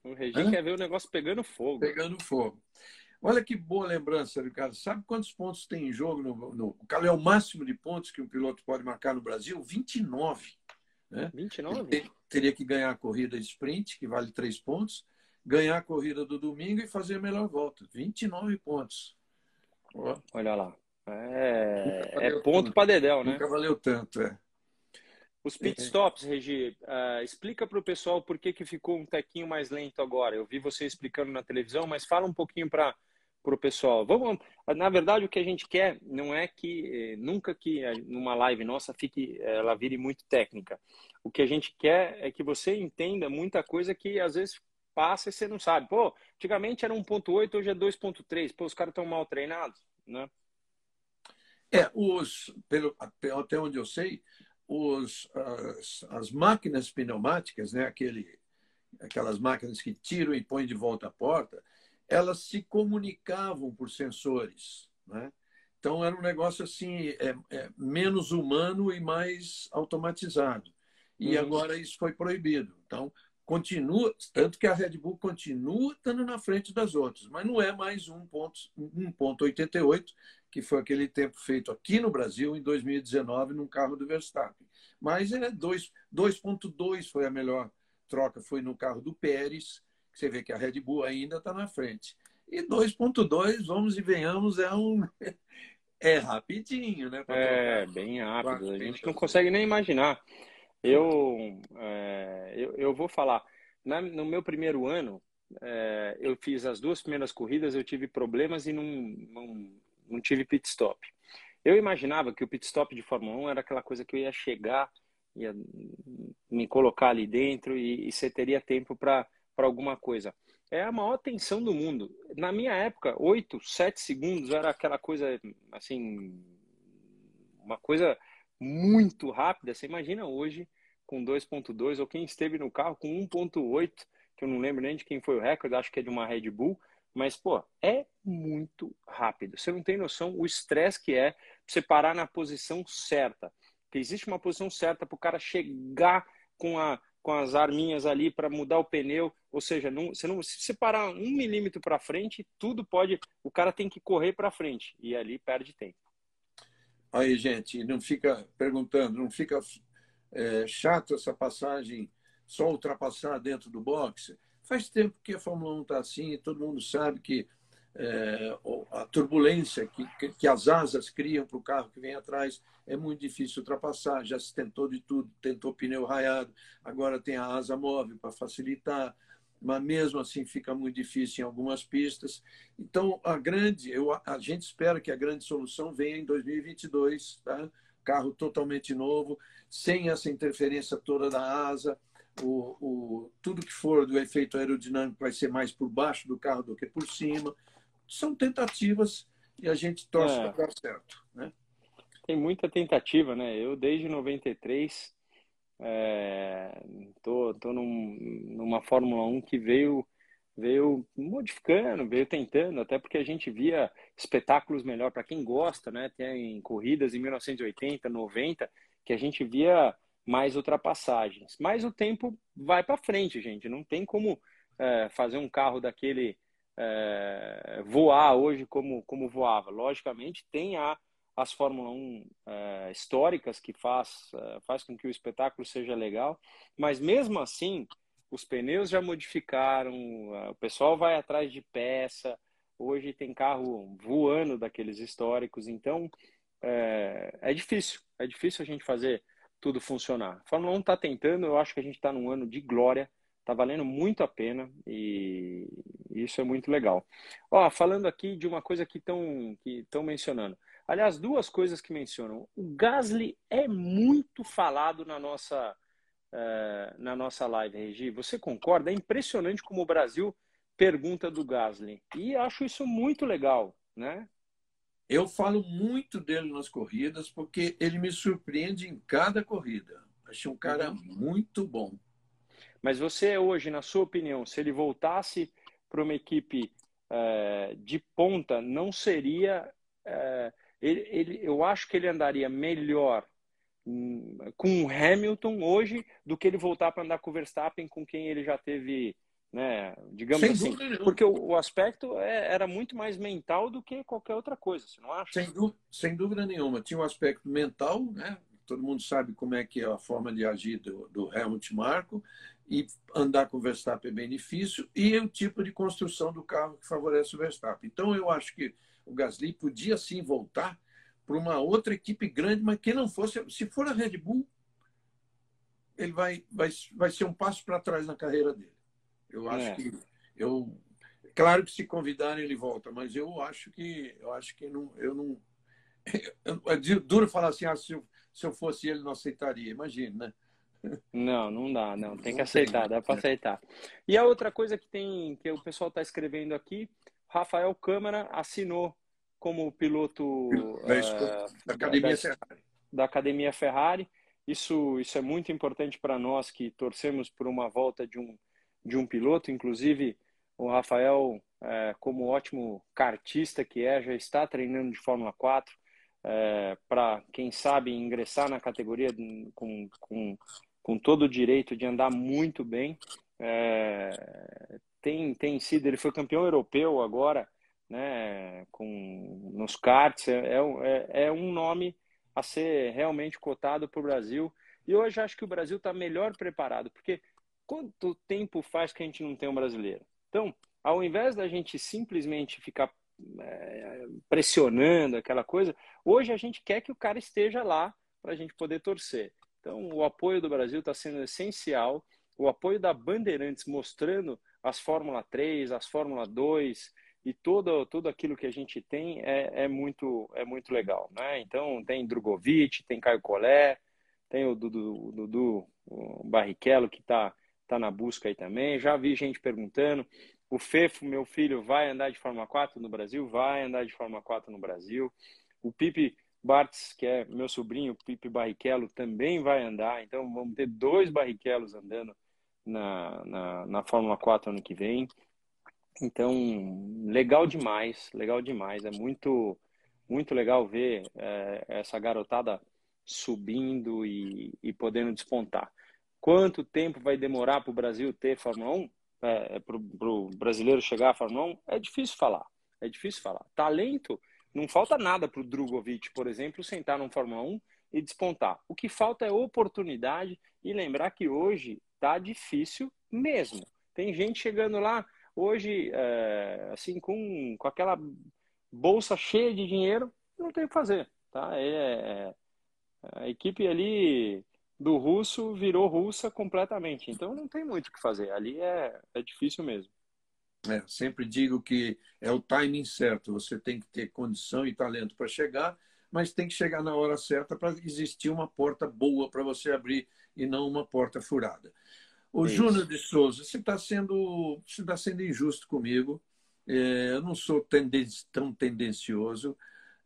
O Regi quer ver o negócio pegando fogo. Pegando fogo. Olha que boa lembrança, Ricardo. Sabe quantos pontos tem em jogo? No, no, qual é o máximo de pontos que um piloto pode marcar no Brasil? 29. Né? 29? Ele teria que ganhar a corrida de sprint, que vale 3 pontos, ganhar a corrida do domingo e fazer a melhor volta. 29 pontos. Olha lá. É, é ponto para Dedel, né? Nunca valeu tanto, é. Os pit stops, Regi, uh, explica para o pessoal por que, que ficou um tequinho mais lento agora. Eu vi você explicando na televisão, mas fala um pouquinho para o pessoal. Vamos, na verdade, o que a gente quer não é que eh, nunca que numa live nossa fique ela vire muito técnica. O que a gente quer é que você entenda muita coisa que às vezes passa e você não sabe. Pô, antigamente era 1.8, hoje é 2.3. Pô, os caras estão mal treinados, né? É, os, pelo, até onde eu sei, os, as, as máquinas pneumáticas, né, aquele, aquelas máquinas que tiram e põem de volta a porta, elas se comunicavam por sensores. Né? Então era um negócio assim é, é, menos humano e mais automatizado. E uhum. agora isso foi proibido. Então continua, tanto que a Red Bull continua estando na frente das outras, mas não é mais 1.88, que foi aquele tempo feito aqui no Brasil em 2019 num carro do Verstappen. Mas é 2.2 foi a melhor troca, foi no carro do Pérez, que você vê que a Red Bull ainda está na frente. E 2.2, vamos e venhamos, é um *laughs* é rapidinho, né? É, bem rápido. A gente não consegue nem imaginar. Eu, é, eu, eu, vou falar. Na, no meu primeiro ano, é, eu fiz as duas primeiras corridas, eu tive problemas e não, não, não tive pit stop. Eu imaginava que o pit stop de Fórmula 1 era aquela coisa que eu ia chegar, ia me colocar ali dentro e, e você teria tempo para alguma coisa. é a maior tensão do mundo. Na minha época, 8, 7 segundos era aquela coisa, assim, uma coisa muito rápida. Você imagina hoje com 2.2 ou quem esteve no carro com 1.8, que eu não lembro nem de quem foi o recorde, acho que é de uma Red Bull, mas, pô, é muito rápido. Você não tem noção o estresse que é você parar na posição certa. Que existe uma posição certa para o cara chegar com, a, com as arminhas ali para mudar o pneu. Ou seja, não, você não, se você parar um milímetro para frente, tudo pode. O cara tem que correr para frente e ali perde tempo. Aí, gente, não fica perguntando, não fica é, chato essa passagem só ultrapassar dentro do boxe Faz tempo que a Fórmula 1 está assim, todo mundo sabe que é, a turbulência que, que, as asas criam para o carro que vem atrás é muito difícil ultrapassar. Já se tentou de tudo, tentou pneu raiado, agora tem a asa móvel para facilitar, mas mesmo assim fica muito difícil em algumas pistas. Então, a grande, eu, a gente espera que a grande solução venha em 2022, tá? carro totalmente novo, sem essa interferência toda da asa o, o, tudo que for do efeito aerodinâmico vai ser mais por baixo do carro do que por cima. São tentativas e a gente torce é. para dar certo. Né? Tem muita tentativa, né? Eu, desde 93, é, tô, tô num, numa Fórmula 1 que veio veio modificando, veio tentando, até porque a gente via espetáculos melhor para quem gosta, né? Tem corridas em 1980, 90, que a gente via mais ultrapassagens. Mas o tempo vai para frente, gente. Não tem como é, fazer um carro daquele é, voar hoje como, como voava. Logicamente, tem a, as Fórmula 1 é, históricas que faz, é, faz com que o espetáculo seja legal, mas mesmo assim, os pneus já modificaram, o pessoal vai atrás de peça. Hoje tem carro voando daqueles históricos, então é, é difícil. É difícil a gente fazer tudo funcionar. A Fórmula 1 está tentando, eu acho que a gente está num ano de glória, está valendo muito a pena e isso é muito legal. Ó, falando aqui de uma coisa que estão que mencionando. Aliás, duas coisas que mencionam. O Gasly é muito falado na nossa, uh, na nossa live, Regi. Você concorda? É impressionante como o Brasil pergunta do Gasly. E acho isso muito legal, né? Eu falo muito dele nas corridas porque ele me surpreende em cada corrida. Achei um cara uhum. muito bom. Mas você hoje, na sua opinião, se ele voltasse para uma equipe é, de ponta, não seria. É, ele, ele, eu acho que ele andaria melhor hum, com o Hamilton hoje do que ele voltar para andar com o Verstappen, com quem ele já teve né? Digamos Sem assim, porque o, o aspecto é, era muito mais mental do que qualquer outra coisa, você não acha? Sem, dúvida, sem dúvida nenhuma. Tinha um aspecto mental, né? Todo mundo sabe como é que é a forma de agir do, do Helmut Marko e andar com o Verstappen é bem difícil e o tipo de construção do carro que favorece o Verstappen. Então eu acho que o Gasly podia sim voltar para uma outra equipe grande, mas que não fosse, se for a Red Bull, ele vai, vai, vai ser um passo para trás na carreira dele. Eu acho é. que eu claro que se convidarem ele volta, mas eu acho que eu acho que não eu não *laughs* é duro falar assim, ah, se, eu, se eu fosse ele não aceitaria, imagina, né? Não, não dá, não. Tem que aceitar, dá para aceitar. E a outra coisa que tem, que o pessoal está escrevendo aqui, Rafael Câmara assinou como piloto uh, da, Academia da, Ferrari. da Academia Ferrari. Isso, isso é muito importante para nós que torcemos por uma volta de um de um piloto. Inclusive, o Rafael, é, como ótimo kartista que é, já está treinando de Fórmula 4 é, para, quem sabe, ingressar na categoria com, com, com todo o direito de andar muito bem. É, tem, tem sido, ele foi campeão europeu agora, né, com, nos karts, é, é, é um nome a ser realmente cotado para o Brasil. E hoje acho que o Brasil está melhor preparado, porque quanto tempo faz que a gente não tem um brasileiro? Então, ao invés da gente simplesmente ficar é, pressionando aquela coisa, hoje a gente quer que o cara esteja lá para a gente poder torcer. Então, o apoio do Brasil está sendo essencial, o apoio da Bandeirantes mostrando as Fórmula 3, as Fórmula 2 e todo, tudo aquilo que a gente tem é, é, muito, é muito legal. Né? Então, tem Drogovic, tem Caio Collet, tem o Dudu, Dudu Barrichello que está está na busca aí também. Já vi gente perguntando. O Fefo, meu filho, vai andar de Fórmula 4 no Brasil? Vai andar de Fórmula 4 no Brasil. O Pipe Bartz, que é meu sobrinho, Pipe Barrichello, também vai andar. Então, vamos ter dois Barrichellos andando na, na, na Fórmula 4 ano que vem. Então, legal demais, legal demais. É muito, muito legal ver é, essa garotada subindo e, e podendo despontar. Quanto tempo vai demorar para o Brasil ter Fórmula 1? É, é para o brasileiro chegar à Fórmula 1? É difícil falar. É difícil falar. Talento, não falta nada para o Drogovic, por exemplo, sentar no Fórmula 1 e despontar. O que falta é oportunidade e lembrar que hoje tá difícil mesmo. Tem gente chegando lá hoje, é, assim, com, com aquela bolsa cheia de dinheiro, não tem o que fazer. Tá? É, é a equipe ali do russo virou russa completamente. Então não tem muito o que fazer. Ali é, é difícil mesmo. É, sempre digo que é o timing certo. Você tem que ter condição e talento para chegar, mas tem que chegar na hora certa para existir uma porta boa para você abrir e não uma porta furada. O Isso. Júnior de Souza, você está sendo, você tá sendo injusto comigo. É, eu não sou tenden tão tendencioso.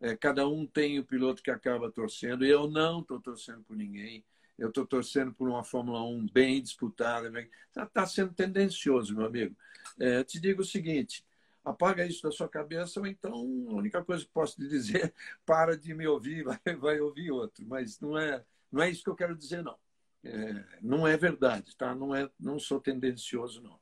É, cada um tem o piloto que acaba torcendo. Eu não estou torcendo por ninguém. Eu estou torcendo por uma Fórmula 1 bem disputada. Está tá sendo tendencioso, meu amigo. É, te digo o seguinte: apaga isso da sua cabeça, ou então a única coisa que posso te dizer, *laughs* para de me ouvir, vai, vai ouvir outro. Mas não é, não é isso que eu quero dizer, não. É, não é verdade, tá? Não, é, não sou tendencioso, não.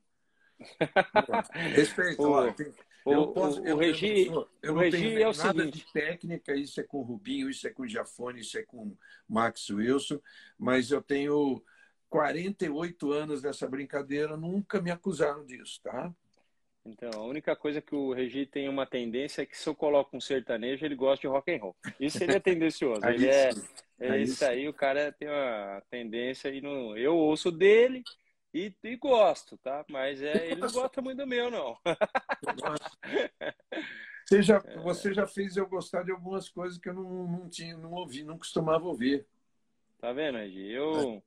*laughs* Respeito, o, tem, eu posso, o, eu, Regi, eu, eu o Regi é o nada seguinte. de técnica, isso é com o Rubinho, isso é com o Jafone, isso é com o Max Wilson, mas eu tenho 48 anos dessa brincadeira, nunca me acusaram disso, tá? Então, a única coisa que o Regi tem uma tendência é que se eu coloco um sertanejo, ele gosta de rock and roll. Isso *laughs* ele é tendencioso. ele é, é isso aí, o cara tem uma tendência e no, eu ouço dele e, e gosto, tá? Mas é, ele não gosta muito do meu, não. *laughs* Você já, você já fez eu gostar de algumas coisas que eu não, não tinha, não ouvi, não costumava ouvir. Tá vendo, Regi? Eu,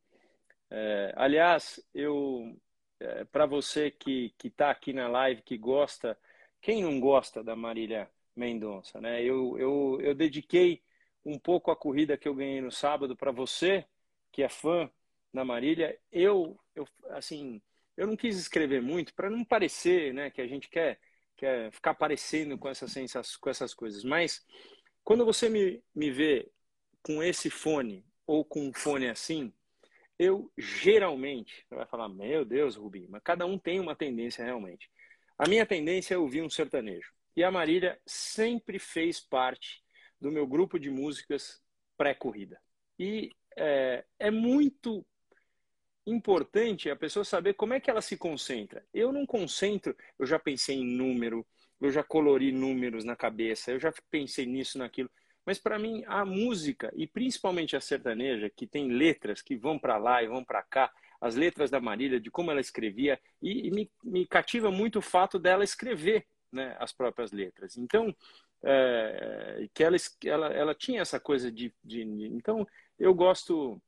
é, aliás, eu é, para você que que está aqui na live, que gosta, quem não gosta da Marília Mendonça, né? Eu, eu, eu dediquei um pouco a corrida que eu ganhei no sábado para você, que é fã da Marília. Eu, eu assim, eu não quis escrever muito para não parecer, né, que a gente quer, quer ficar parecendo com essas sensações, com essas coisas. Mas quando você me, me vê com esse fone ou com um fone assim, eu geralmente, você vai falar, meu Deus, Rubinho, mas cada um tem uma tendência realmente. A minha tendência é ouvir um sertanejo. E a Marília sempre fez parte do meu grupo de músicas pré-corrida. E é, é, muito importante a pessoa saber como é que ela se concentra. Eu não concentro, eu já pensei em número, eu já colori números na cabeça, eu já pensei nisso, naquilo. Mas para mim, a música, e principalmente a sertaneja, que tem letras que vão para lá e vão para cá, as letras da Marília, de como ela escrevia, e, e me, me, cativa muito o fato dela escrever né, as próprias letras. Então, é, que ela, ela, ela tinha essa coisa de, de. Então, eu gosto,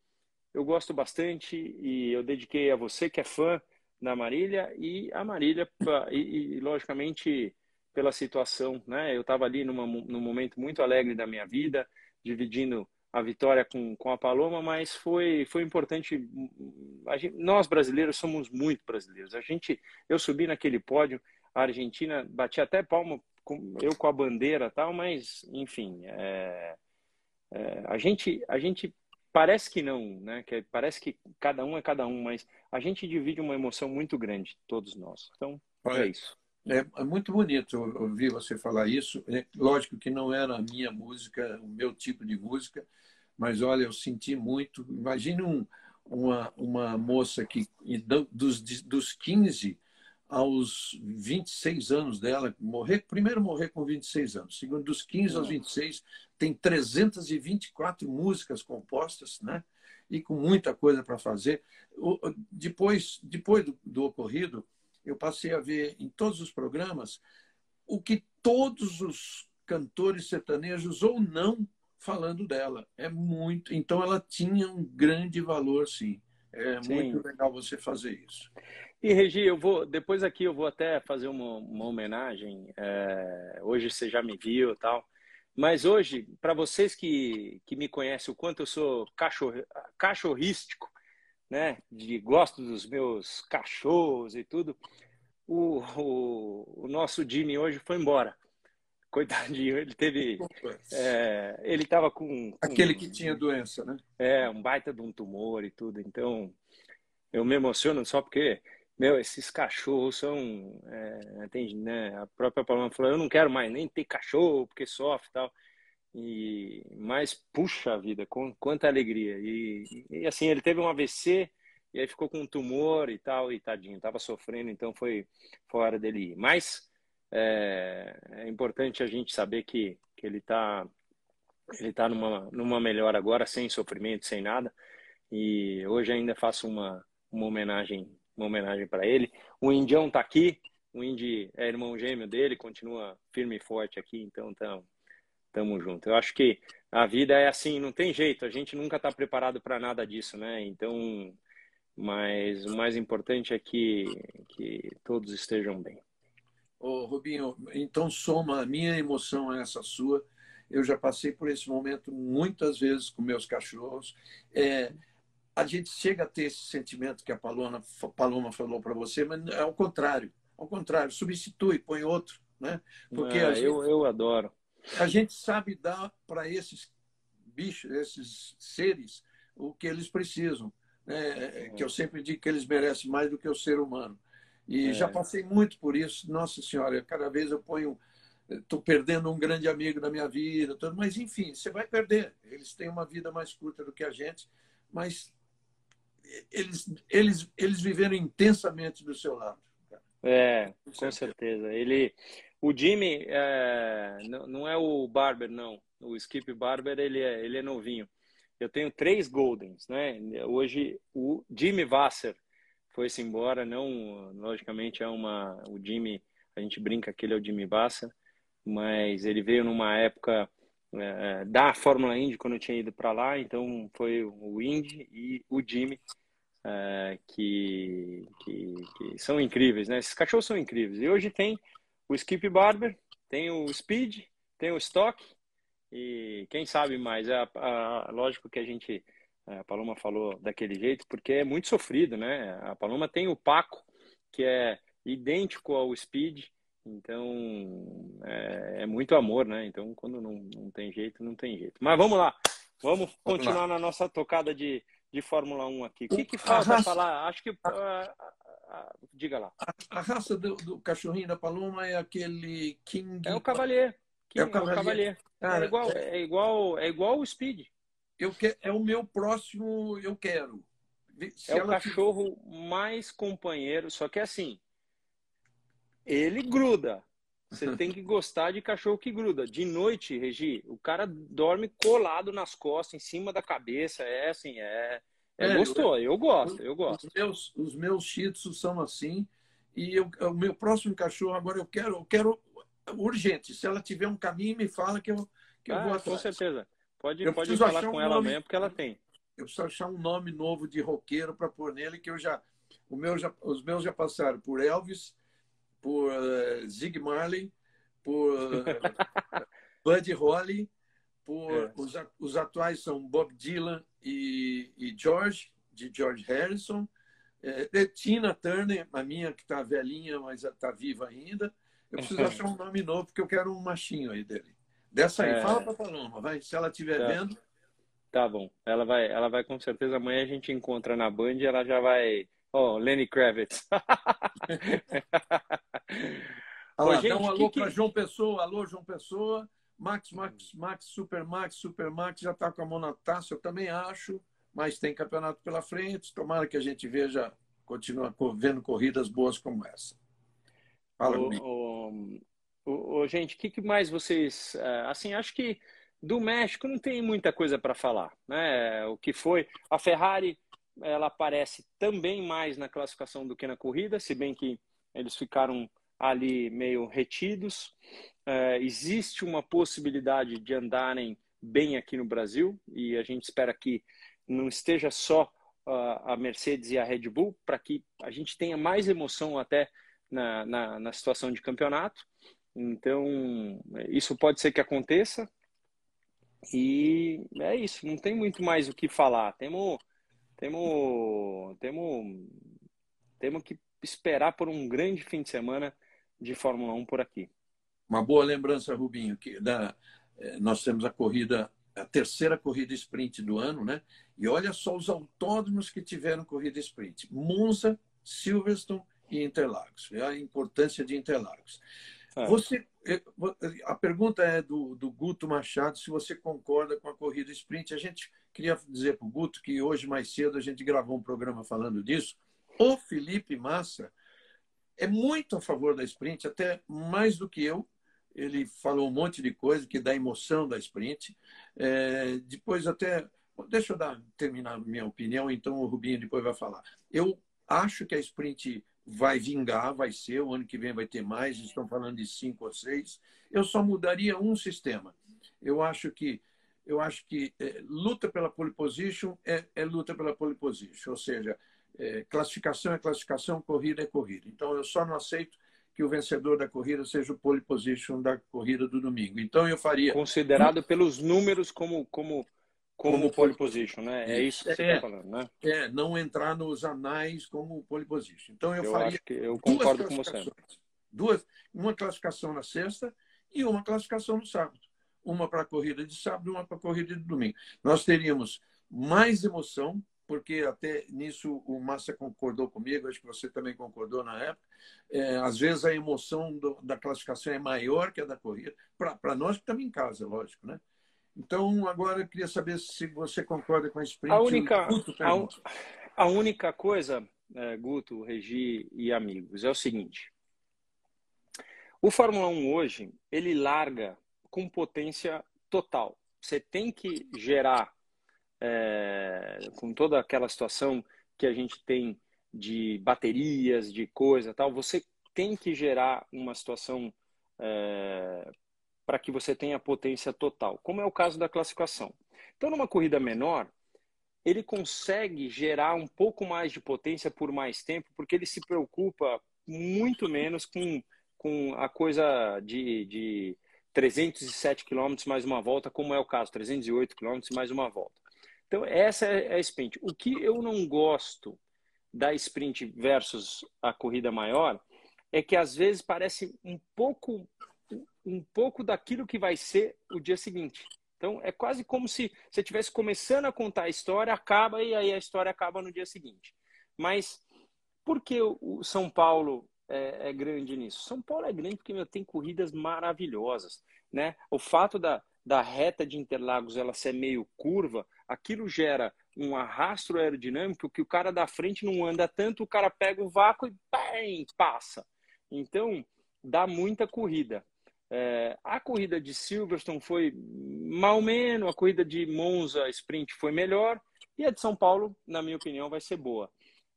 eu gosto bastante e eu dediquei a você que é fã da Marília e a Marília, e, e logicamente pela situação, né? Eu estava ali numa, num momento muito alegre da minha vida, dividindo a vitória com, com a Paloma, mas foi, foi importante. Gente, nós brasileiros somos muito brasileiros. A gente, eu subi naquele pódio, a Argentina batia até palma, com, eu com a bandeira tal, mas enfim, é, é, a gente, a gente parece que não, né? Que parece que cada um é cada um, mas a gente divide uma emoção muito grande, todos nós. Então, é isso. É, é, muito bonito ouvir você falar isso. É, lógico que não era a minha música, o meu tipo de música, mas olha, eu senti muito. Imagine um, uma, uma moça que, dos, dos 15 aos 26 anos dela, morrer, primeiro morrer com 26 anos, segundo, dos 15 aos 26, tem 324 músicas compostas, né? E com muita coisa para fazer. Depois, depois do, do ocorrido, eu passei a ver em todos os programas o que todos os cantores sertanejos ou não falando dela. É muito. Então ela tinha um grande valor, sim. É sim. muito legal você fazer isso. E Regi, eu vou depois aqui eu vou até fazer uma, uma homenagem. É, hoje você já me viu, tal. Mas hoje, para vocês que, que me conhecem o quanto eu sou cachorro, cachorrístico, né? De gosto dos meus cachorros e tudo. O, o, o nosso Jimmy hoje foi embora. Coitadinho, ele teve. É, ele estava com, com, Aquele que tinha doença, né? É, um baita de um tumor e tudo. Então, eu me emociono só porque, meu, esses cachorros são. É, tem, né, a própria Paloma falou: eu não quero mais nem ter cachorro porque sofre e tal. E, mas, puxa vida, com, quanta alegria. E, e, assim, ele teve um AVC e aí ficou com um tumor e tal, e tadinho, tava sofrendo, então foi fora dele ir. Mas é, é importante a gente saber que, que ele está ele tá numa, numa melhora agora, sem sofrimento, sem nada. E hoje ainda faço uma, uma homenagem uma homenagem para ele. O Indião está aqui, o Indy é irmão gêmeo dele, continua firme e forte aqui, então estamos Tamo junto. Eu acho que a vida é assim, não tem jeito. A gente nunca está preparado para nada disso, né? Então, mas o mais importante é que, que todos estejam bem. Ô, Rubinho, então soma a minha emoção a essa sua. Eu já passei por esse momento muitas vezes com meus cachorros. É, a gente chega a ter esse sentimento que a Paloma, Paloma falou para você, mas é o contrário. Ao contrário, substitui, põe outro. Né? Porque é, gente... eu, eu adoro a gente sabe dar para esses bichos, esses seres, o que eles precisam. Né? Que eu sempre digo que eles merecem mais do que o ser humano. E é. já passei muito por isso. Nossa Senhora, cada vez eu ponho. Estou perdendo um grande amigo na minha vida, tudo, mas enfim, você vai perder. Eles têm uma vida mais curta do que a gente, mas eles, eles, eles viveram intensamente do seu lado. É, com certeza. Ele, o Jimmy é, não é o Barber, não. O Skip Barber, ele é, ele é novinho. Eu tenho três Goldens, né? Hoje, o Jimmy Vasser foi-se embora. Não, logicamente, é uma... O Jimmy, a gente brinca que ele é o Jimmy Vasser, mas ele veio numa época é, da Fórmula Indy, quando eu tinha ido para lá. Então, foi o Indy e o Jimmy, é, que, que, que são incríveis, né? Esses cachorros são incríveis. E hoje tem o Skip Barber, tem o Speed, tem o Stock e quem sabe mais. É, a, lógico que a gente, a Paloma falou daquele jeito, porque é muito sofrido, né? A Paloma tem o Paco, que é idêntico ao Speed, então é, é muito amor, né? Então quando não, não tem jeito, não tem jeito. Mas vamos lá, vamos continuar vamos lá. na nossa tocada de, de Fórmula 1 aqui. O que, que falta raça... falar? Acho que. Uh, uh, diga lá. A, a raça do, do, cachorrinho da Paloma é aquele King. É o Cavalier. King, é o Cavalier. É, o Cavalier. Cara, é, igual, é... é, igual, é igual o Speed. Eu que, é o meu próximo, eu quero. Se é o cachorro mais companheiro, só que assim, ele gruda. Você tem que gostar de cachorro que gruda. De noite, Regi, o cara dorme colado nas costas, em cima da cabeça. É assim, é. É, é gostou, eu, eu gosto, eu gosto. Os meus, os meus shih são assim. E eu, o meu próximo cachorro, agora eu quero, eu quero urgente. Se ela tiver um caminho, me fala que eu, que ah, eu vou atrás. Com certeza. Pode, eu pode falar com um ela nome, mesmo, porque ela tem. Eu preciso achar um nome novo de roqueiro para pôr nele, que eu já, o meu já. Os meus já passaram por Elvis, por uh, Zig Marley, por uh, *laughs* Buddy Holly, por é. os, os, atuais são Bob Dylan e, e George, de George Harrison, é, Tina Turner, a minha que está velhinha, mas está viva ainda. Eu preciso *laughs* achar um nome novo, porque eu quero um machinho aí dele. Dessa aí, é... fala para Paloma, vai, se ela estiver tá. vendo. Tá bom, ela vai, ela vai com certeza. Amanhã a gente encontra na Band e ela já vai Oh, Lenny Kravitz. Alô, gente, dá um alô que... para João Pessoa. Alô, João Pessoa. Max, Max, Max, Super Max, Super Max já está com a mão na taça, eu também acho, mas tem campeonato pela frente. Tomara que a gente veja, continua vendo corridas boas como essa. Fala o, o, o, gente, o que, que, mais vocês. É, assim, acho que do México não tem muita coisa para falar. Né? O que foi. A Ferrari ela aparece também mais na classificação do que na corrida, se bem que eles ficaram ali meio retidos. É, existe uma possibilidade de andarem bem aqui no Brasil e a gente espera que não esteja só a, a Mercedes e a Red Bull para que a gente tenha mais emoção até na, na, na situação de campeonato. Então, isso pode ser que aconteça. E é isso, não tem muito mais o que falar. Temos, temos, temos, temos que esperar por um grande fim de semana de Fórmula 1 por aqui. Uma boa lembrança, Rubinho, que da, eh, nós temos a corrida, a terceira corrida sprint do ano, né? E olha só os autódromos que tiveram corrida sprint: Monza, Silverstone e Interlagos. É a importância de Interlagos. É. Você, eh, a pergunta é do, do Guto Machado se você concorda com a corrida sprint. A gente queria dizer para o Guto que hoje mais cedo a gente gravou um programa falando disso. O Felipe Massa é muito a favor da sprint, até mais do que eu. Ele falou um monte de coisa que dá emoção da sprint. É, depois até deixa eu dar, terminar minha opinião, então o Rubinho depois vai falar. Eu acho que a sprint vai vingar, vai ser, o ano que vem vai ter mais, estão falando de cinco ou seis. Eu só mudaria um sistema. Eu acho que eu acho que é, luta pela pole position é, é, luta pela pole position, ou seja, é, classificação é classificação, corrida é corrida. Então eu só não aceito que o vencedor da corrida seja o pole position da corrida do domingo. Então eu faria considerado pelos números como como como, como pole position, né? É isso que você está é, falando, né? É, não entrar nos anais como pole position. Então eu, eu faria eu concordo com você. Duas, uma classificação na sexta e uma classificação no sábado. Uma para a corrida de sábado, uma para a corrida de domingo. Nós teríamos mais emoção, porque até nisso o Massa concordou comigo, acho que você também concordou na época. É, às vezes a emoção do, da classificação é maior que a da corrida, para nós que estamos em casa, lógico, né? Então, agora eu queria saber se você concorda com a sprint. A única, a, a, única coisa, é, Guto, Regi e amigos, é o seguinte. O Fórmula 1 hoje, ele larga com potência total. Você tem que gerar, é, com toda aquela situação que a gente tem de baterias, de coisa tal, você tem que gerar uma situação é, para que você tenha potência total, como é o caso da classificação. Então, numa corrida menor, ele consegue gerar um pouco mais de potência por mais tempo, porque ele se preocupa muito menos com, com a coisa de, de 307 km mais uma volta, como é o caso, 308 km mais uma volta. Então, essa é a sprint. O que eu não gosto da sprint versus a corrida maior é que às vezes parece um pouco um pouco daquilo que vai ser o dia seguinte. Então, é quase como se você estivesse começando a contar a história, acaba e aí a história acaba no dia seguinte. Mas por que o São Paulo é, é grande nisso? São Paulo é grande porque meu, tem corridas maravilhosas. Né? O fato da, da reta de Interlagos ela ser meio curva, aquilo gera um arrasto aerodinâmico que o cara da frente não anda tanto, o cara pega o vácuo e bem, passa. Então, dá muita corrida. É, a corrida de Silverstone foi mal menos, a corrida de Monza Sprint foi melhor e a de São Paulo, na minha opinião, vai ser boa.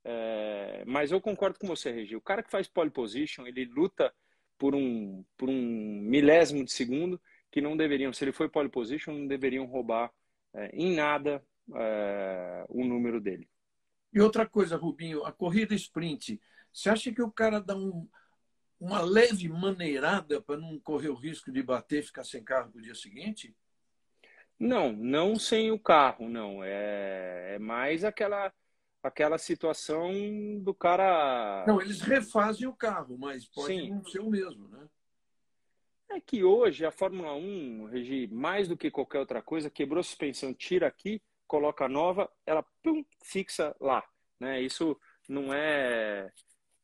É, mas eu concordo com você, Regi. O cara que faz pole position, ele luta por um, por um milésimo de segundo que não deveriam, se ele foi pole position, não deveriam roubar é, em nada é, o número dele. E outra coisa, Rubinho, a corrida sprint, você acha que o cara dá um, uma leve maneirada para não correr o risco de bater e ficar sem carro no dia seguinte? Não, não sem o carro, não. É, é mais aquela aquela situação do cara. Não, eles refazem o carro, mas pode Sim. não ser o mesmo, né? É que hoje a Fórmula 1, Regi, mais do que qualquer outra coisa, quebrou a suspensão, tira aqui, coloca nova, ela pum, fixa lá. Né? Isso não é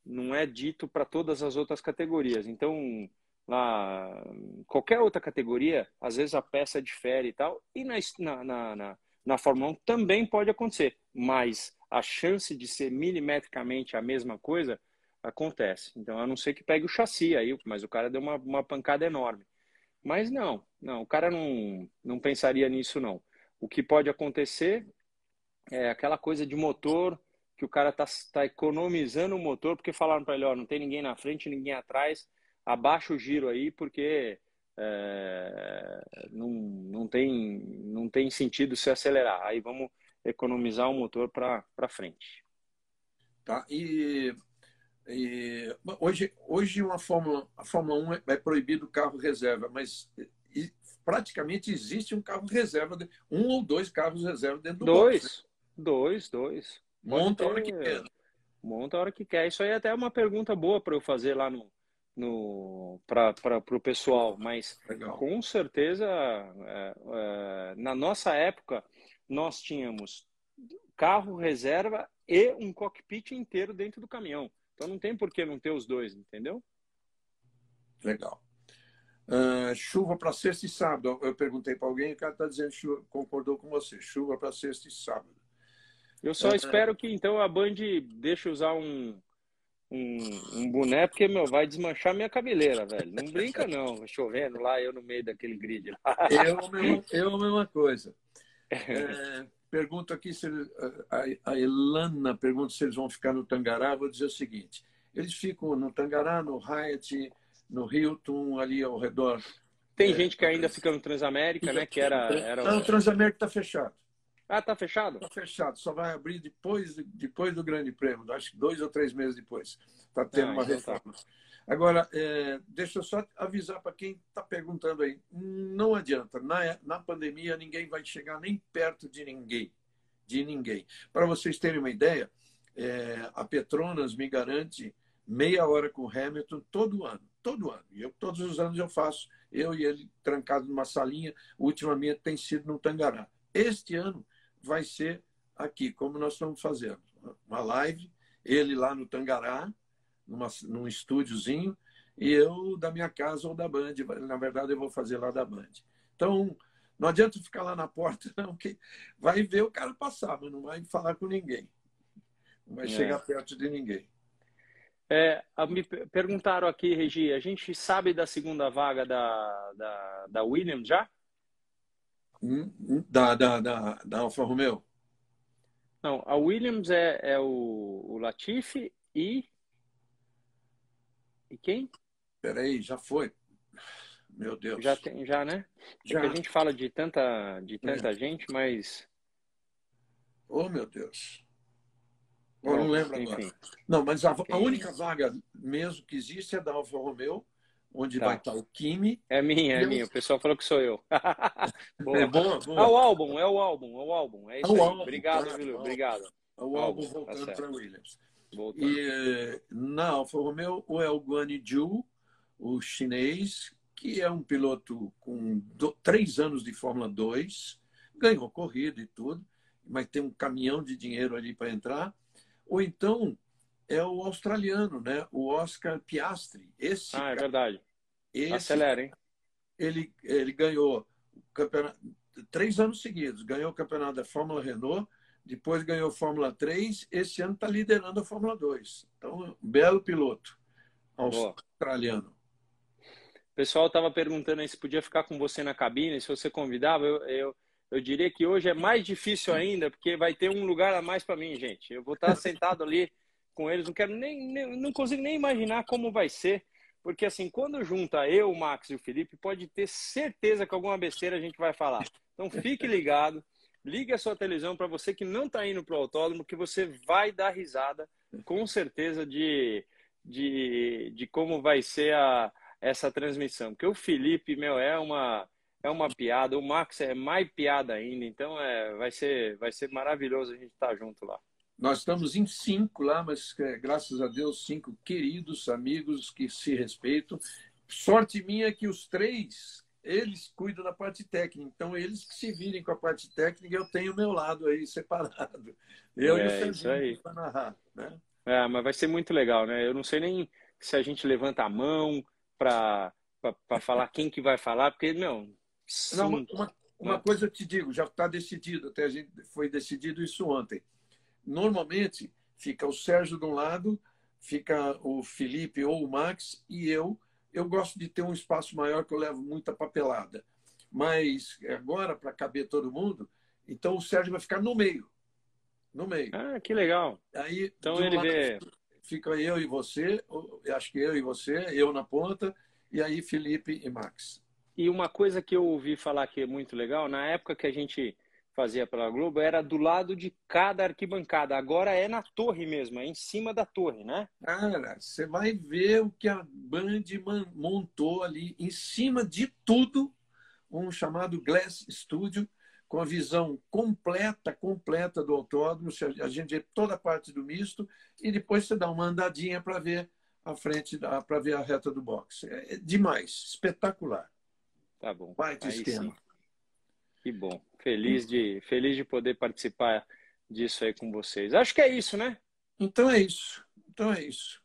não é dito para todas as outras categorias. Então, lá, qualquer outra categoria, às vezes a peça difere e tal, e na, na, na, na Fórmula 1 também pode acontecer, mas a chance de ser milimetricamente a mesma coisa acontece. Então, a não ser que pegue o chassi aí, mas o cara deu uma, uma pancada enorme. Mas não, não, o cara não, não pensaria nisso, não. O que pode acontecer é aquela coisa de motor que o cara está tá economizando o motor, porque falaram para ele, ó, não tem ninguém na frente, ninguém atrás, abaixa o giro aí, porque é, não, não, tem, não tem sentido se acelerar. Aí vamos economizar o motor para frente. Tá? E, e, hoje, hoje uma Fórmula, a Fórmula 1 é, proibido o carro reserva, mas e, praticamente existe um carro reserva, um ou dois carros reserva dentro do Dois, box, né? dois, dois. Monta a hora que quer. Monta a hora que quer. Isso aí é até uma pergunta boa para eu fazer lá no, no para o pessoal, mas Legal. com certeza é, é, na nossa época nós tínhamos carro reserva e um cockpit inteiro dentro do caminhão. Então não tem por que não ter os dois, entendeu? Legal. Uh, chuva para sexta e sábado. Eu perguntei para alguém, o cara está dizendo chuva, concordou com você. Chuva para sexta e sábado. Eu só uh, espero que então a Band deixe usar um, um, um, boné, porque meu, vai desmanchar minha cabeleira, velho. Não brinca, não. Chovendo lá, eu no meio daquele grid. eu, eu a mesma coisa. É, pergunto aqui se a, a Elana pergunta se eles vão ficar no Tangará. Vou dizer o seguinte: eles ficam no Tangará, no Hyatt, no Hilton, ali ao redor. Tem é, gente que ainda fica no Transamérica, né? Que era, era... Não, o Transamérica está fechado. Ah, tá fechado? Está fechado. Só vai abrir depois, depois do Grande Prêmio. Acho que dois ou três meses depois. Está tendo ah, uma então tá. reforma. Tá. Agora, é, deixa eu só avisar para quem está perguntando aí. Não adianta. Na, na pandemia, ninguém vai chegar nem perto de ninguém. De ninguém. Para vocês terem uma ideia, é, a Petronas me garante meia hora com o Hamilton todo ano. Todo ano. E eu, todos os anos eu faço. Eu e ele trancado numa salinha. Ultimamente tem sido no Tangará. Este ano vai ser aqui, como nós estamos fazendo. Uma live, ele lá no Tangará, numa, num estúdiozinho, e eu da minha casa ou da Band. Na verdade, eu vou fazer lá da Band. Então, não adianta ficar lá na porta, *laughs* não, que vai ver o cara passar, mas não vai falar com ninguém. Não vai é. chegar perto de ninguém. É, me perguntaram aqui, Regi, a gente sabe da segunda vaga da, da, da Williams já? Hum, hum, da, da, da, da Alfa Romeo? Não, a Williams é, é o, o Latifi e e quem? Peraí, já foi. Meu Deus. Já tem, já, né? É já. É a gente fala de tanta, de tanta é. gente, mas. Oh, meu Deus. Eu não lembro enfim. agora. Não, mas a, a, única vaga mesmo que existe é da Alfa Romeo, onde tá. vai estar o Kimi. É minha, é minha. O pessoal falou que sou eu. *laughs* boa. É boa, boa. É o álbum, é o álbum, é o álbum. É isso é. Álbum, Obrigado, tá? Obrigado. É o álbum, álbum voltando tá para Williams. Voltando. E na Alfa Romeo, o El Guan o chinês, que é um piloto com do, três anos de Fórmula 2, ganhou corrida e tudo, mas tem um caminhão de dinheiro ali para entrar. Ou então é o australiano, né? o Oscar Piastri. Esse ah, é verdade. Esse, Acelera, hein? Ele, ele ganhou campeonato, três anos seguidos, ganhou o campeonato da Fórmula Renault, depois ganhou Fórmula 3, esse ano está liderando a Fórmula 2. Então, belo piloto australiano. O pessoal estava perguntando aí se podia ficar com você na cabine, se você convidava. Eu, eu, eu diria que hoje é mais difícil ainda, porque vai ter um lugar a mais para mim, gente. Eu vou estar sentado ali com eles, não quero nem, nem, não consigo nem imaginar como vai ser, porque assim, quando junta eu, o Max e o Felipe, pode ter certeza que alguma besteira a gente vai falar. Então fique ligado. Ligue a sua televisão para você que não está indo para o autódromo, que você vai dar risada, com certeza, de, de, de como vai ser a, essa transmissão. Porque o Felipe, meu, é uma, é uma piada, o Max é mais piada ainda, então é, vai, ser, vai ser maravilhoso a gente estar tá junto lá. Nós estamos em cinco lá, mas é, graças a Deus, cinco queridos amigos que se respeitam. Sorte minha que os três eles cuidam da parte técnica. Então, eles que se virem com a parte técnica, eu tenho o meu lado aí *laughs* separado. Eu é, e o Serginho para narrar. Né? É, mas vai ser muito legal, né? Eu não sei nem se a gente levanta a mão para falar quem que vai falar, porque, não. Não, uma, uma, uma coisa eu te digo, já está decidido, até a gente foi decidido isso ontem. Normalmente fica o Sérgio de um lado, fica o Felipe ou o Max e eu eu gosto de ter um espaço maior que eu levo muita papelada. Mas agora, para caber todo mundo, então o Sérgio vai ficar no meio. No meio. Ah, que legal. Aí, então ele vê. Fica eu e você, acho que eu e você, eu na ponta, e aí Felipe e Max. E uma coisa que eu ouvi falar que é muito legal, na época que a gente fazia pela Globo era do lado de cada arquibancada. Agora é na torre mesmo, é em cima da torre, né? Cara, você vai ver o que a Band montou ali em cima de tudo, um chamado Glass Studio, com a visão completa, completa do autódromo. A gente vê toda a parte do misto e depois você dá uma andadinha para ver a frente, para ver a reta do boxe. É demais, espetacular. Tá bom. Baita esquema. Sim. Que bom. Feliz de, feliz de poder participar disso aí com vocês. Acho que é isso, né? Então é isso. Então é isso.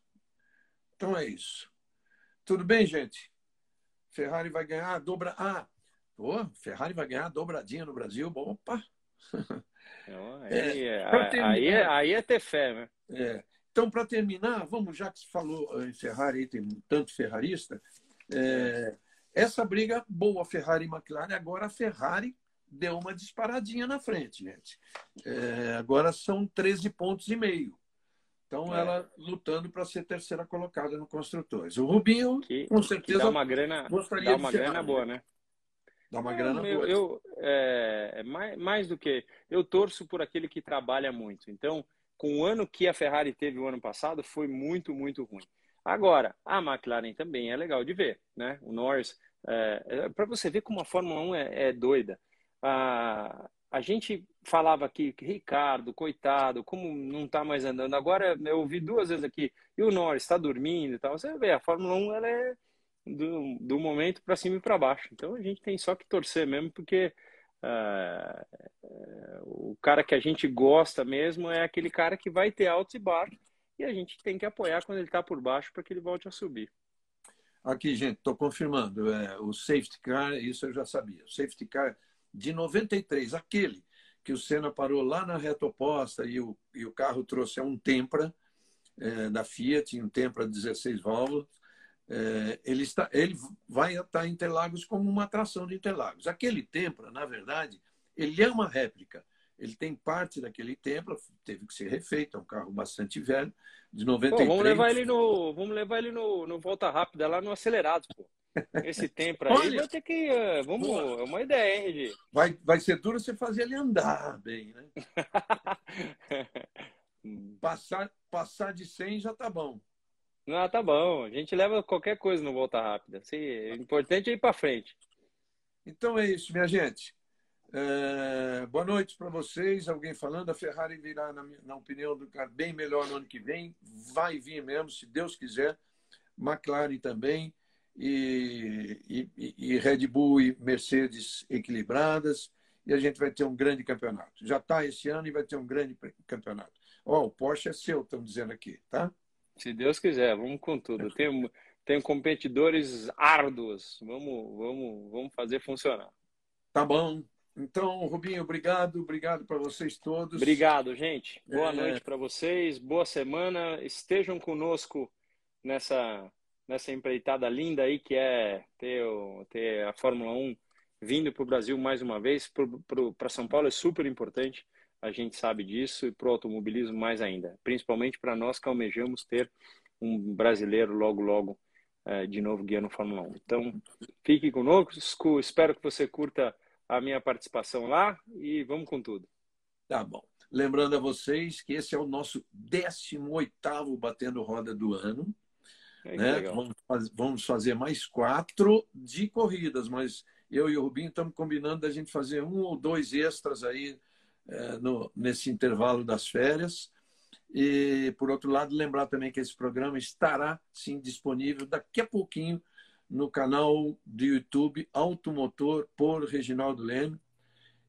Então é isso. Tudo bem, gente? Ferrari vai ganhar a dobra. Ah, pô, Ferrari vai ganhar a dobradinha no Brasil. Opa! aí, *laughs* é, aí, é, aí é ter fé, né? É. Então, para terminar, vamos, já que você falou em Ferrari, tem tanto ferrarista, é, essa briga boa, Ferrari e McLaren, agora a Ferrari deu uma disparadinha na frente, gente. É, agora são 13 pontos e meio. Então, é. ela lutando para ser terceira colocada no Construtores. O Rubinho, que, com certeza, dá uma grana, gostaria dá uma grana boa, né? Dá uma grana eu, boa. Eu, é, é, mais, mais do que... Eu torço por aquele que trabalha muito. Então, com o ano que a Ferrari teve o ano passado, foi muito, muito ruim. Agora, a McLaren também é legal de ver, né? O Norris... É, é para você ver como a Fórmula 1 é, é doida a, a gente falava aqui Ricardo, coitado, como não está mais andando. Agora eu ouvi duas vezes aqui, e o Norris está dormindo e tal. Você vê, a Fórmula 1 ela é do, do momento para cima e para baixo. Então a gente tem só que torcer mesmo, porque uh, o cara que a gente gosta mesmo é aquele cara que vai ter altos e baixos, e a gente tem que apoiar quando ele está por baixo para que ele volte a subir. Aqui, gente, estou confirmando. É, o safety car, isso eu já sabia. O safety car de 93, aquele que o Senna parou lá na reta oposta e o, e o carro trouxe um Tempra é, da Fiat, um Tempra 16 válvulas, é, ele, está, ele vai estar em Interlagos como uma atração de Interlagos. Aquele Tempra, na verdade, ele é uma réplica. Ele tem parte daquele Tempra, teve que ser refeito, é um carro bastante velho, de 93. Pô, vamos levar ele no, vamos levar ele no, no volta rápida lá no acelerado, pô. Esse tempo aí Olha, vai ter que. Uh, vamos, é uma ideia, hein, Regi? Vai, vai ser duro você fazer ele andar bem, né? *laughs* passar, passar de 100 já tá bom. Não, tá bom. A gente leva qualquer coisa no volta rápida. Sim, o importante é ir para frente. Então é isso, minha gente. É, boa noite para vocês. Alguém falando, a Ferrari virá, na, na opinião do cara, bem melhor no ano que vem. Vai vir mesmo, se Deus quiser. McLaren também e, e, e Red Bull e Mercedes equilibradas, e a gente vai ter um grande campeonato. Já está esse ano e vai ter um grande campeonato. Ó, oh, o Porsche é seu, estão dizendo aqui, tá? Se Deus quiser, vamos com tudo. Tem, tem competidores árduos, vamos, vamos, vamos fazer funcionar. Tá bom. Então, Rubinho, obrigado, obrigado para vocês todos. Obrigado, gente. Boa é... noite para vocês, boa semana. Estejam conosco nessa nessa empreitada linda aí que é ter, ter a Fórmula 1 vindo para o Brasil mais uma vez. Para São Paulo é super importante, a gente sabe disso, e para o automobilismo mais ainda. Principalmente para nós que almejamos ter um brasileiro logo, logo é, de novo guiando Fórmula 1. Então, fique conosco, espero que você curta a minha participação lá e vamos com tudo. Tá bom. Lembrando a vocês que esse é o nosso 18º Batendo Roda do ano. É né? Vamos, fazer, vamos fazer mais quatro de corridas, mas eu e o Rubinho estamos combinando da gente fazer um ou dois extras aí é, no, nesse intervalo das férias. E, por outro lado, lembrar também que esse programa estará, sim, disponível daqui a pouquinho no canal do YouTube Automotor por Reginaldo Leme.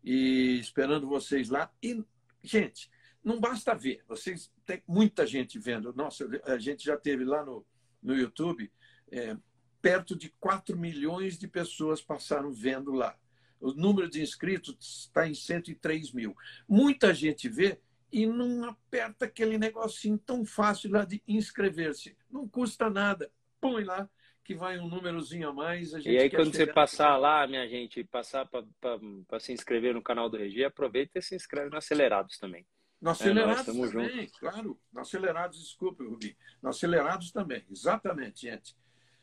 E esperando vocês lá. E, gente, não basta ver, vocês tem muita gente vendo. Nossa, a gente já teve lá no, no YouTube, é, perto de 4 milhões de pessoas passaram vendo lá. O número de inscritos está em 103 mil. Muita gente vê e não aperta aquele negocinho tão fácil lá de inscrever-se. Não custa nada. Põe lá que vai um númerozinho a mais. A e aí, quando você passar lá, minha gente, passar para se inscrever no canal do Regi, aproveita e se inscreve no Acelerados também. No Acelerados é, também, junto. claro. No Acelerados, desculpe, Rubi. No Acelerados também, exatamente, gente.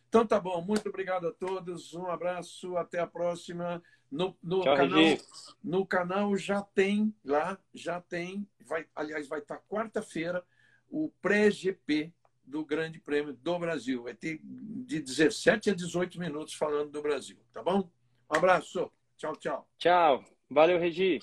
Então tá bom, muito obrigado a todos, um abraço, até a próxima. No, no Tchau, canal, Regi. no canal já tem lá, já tem, vai, aliás, vai estar quarta-feira o pré-GP do Grande Prêmio do Brasil. Vai ter de 17 a 18 minutos falando do Brasil, tá bom? Um abraço. Tchau, tchau. Tchau. Valeu, Regi.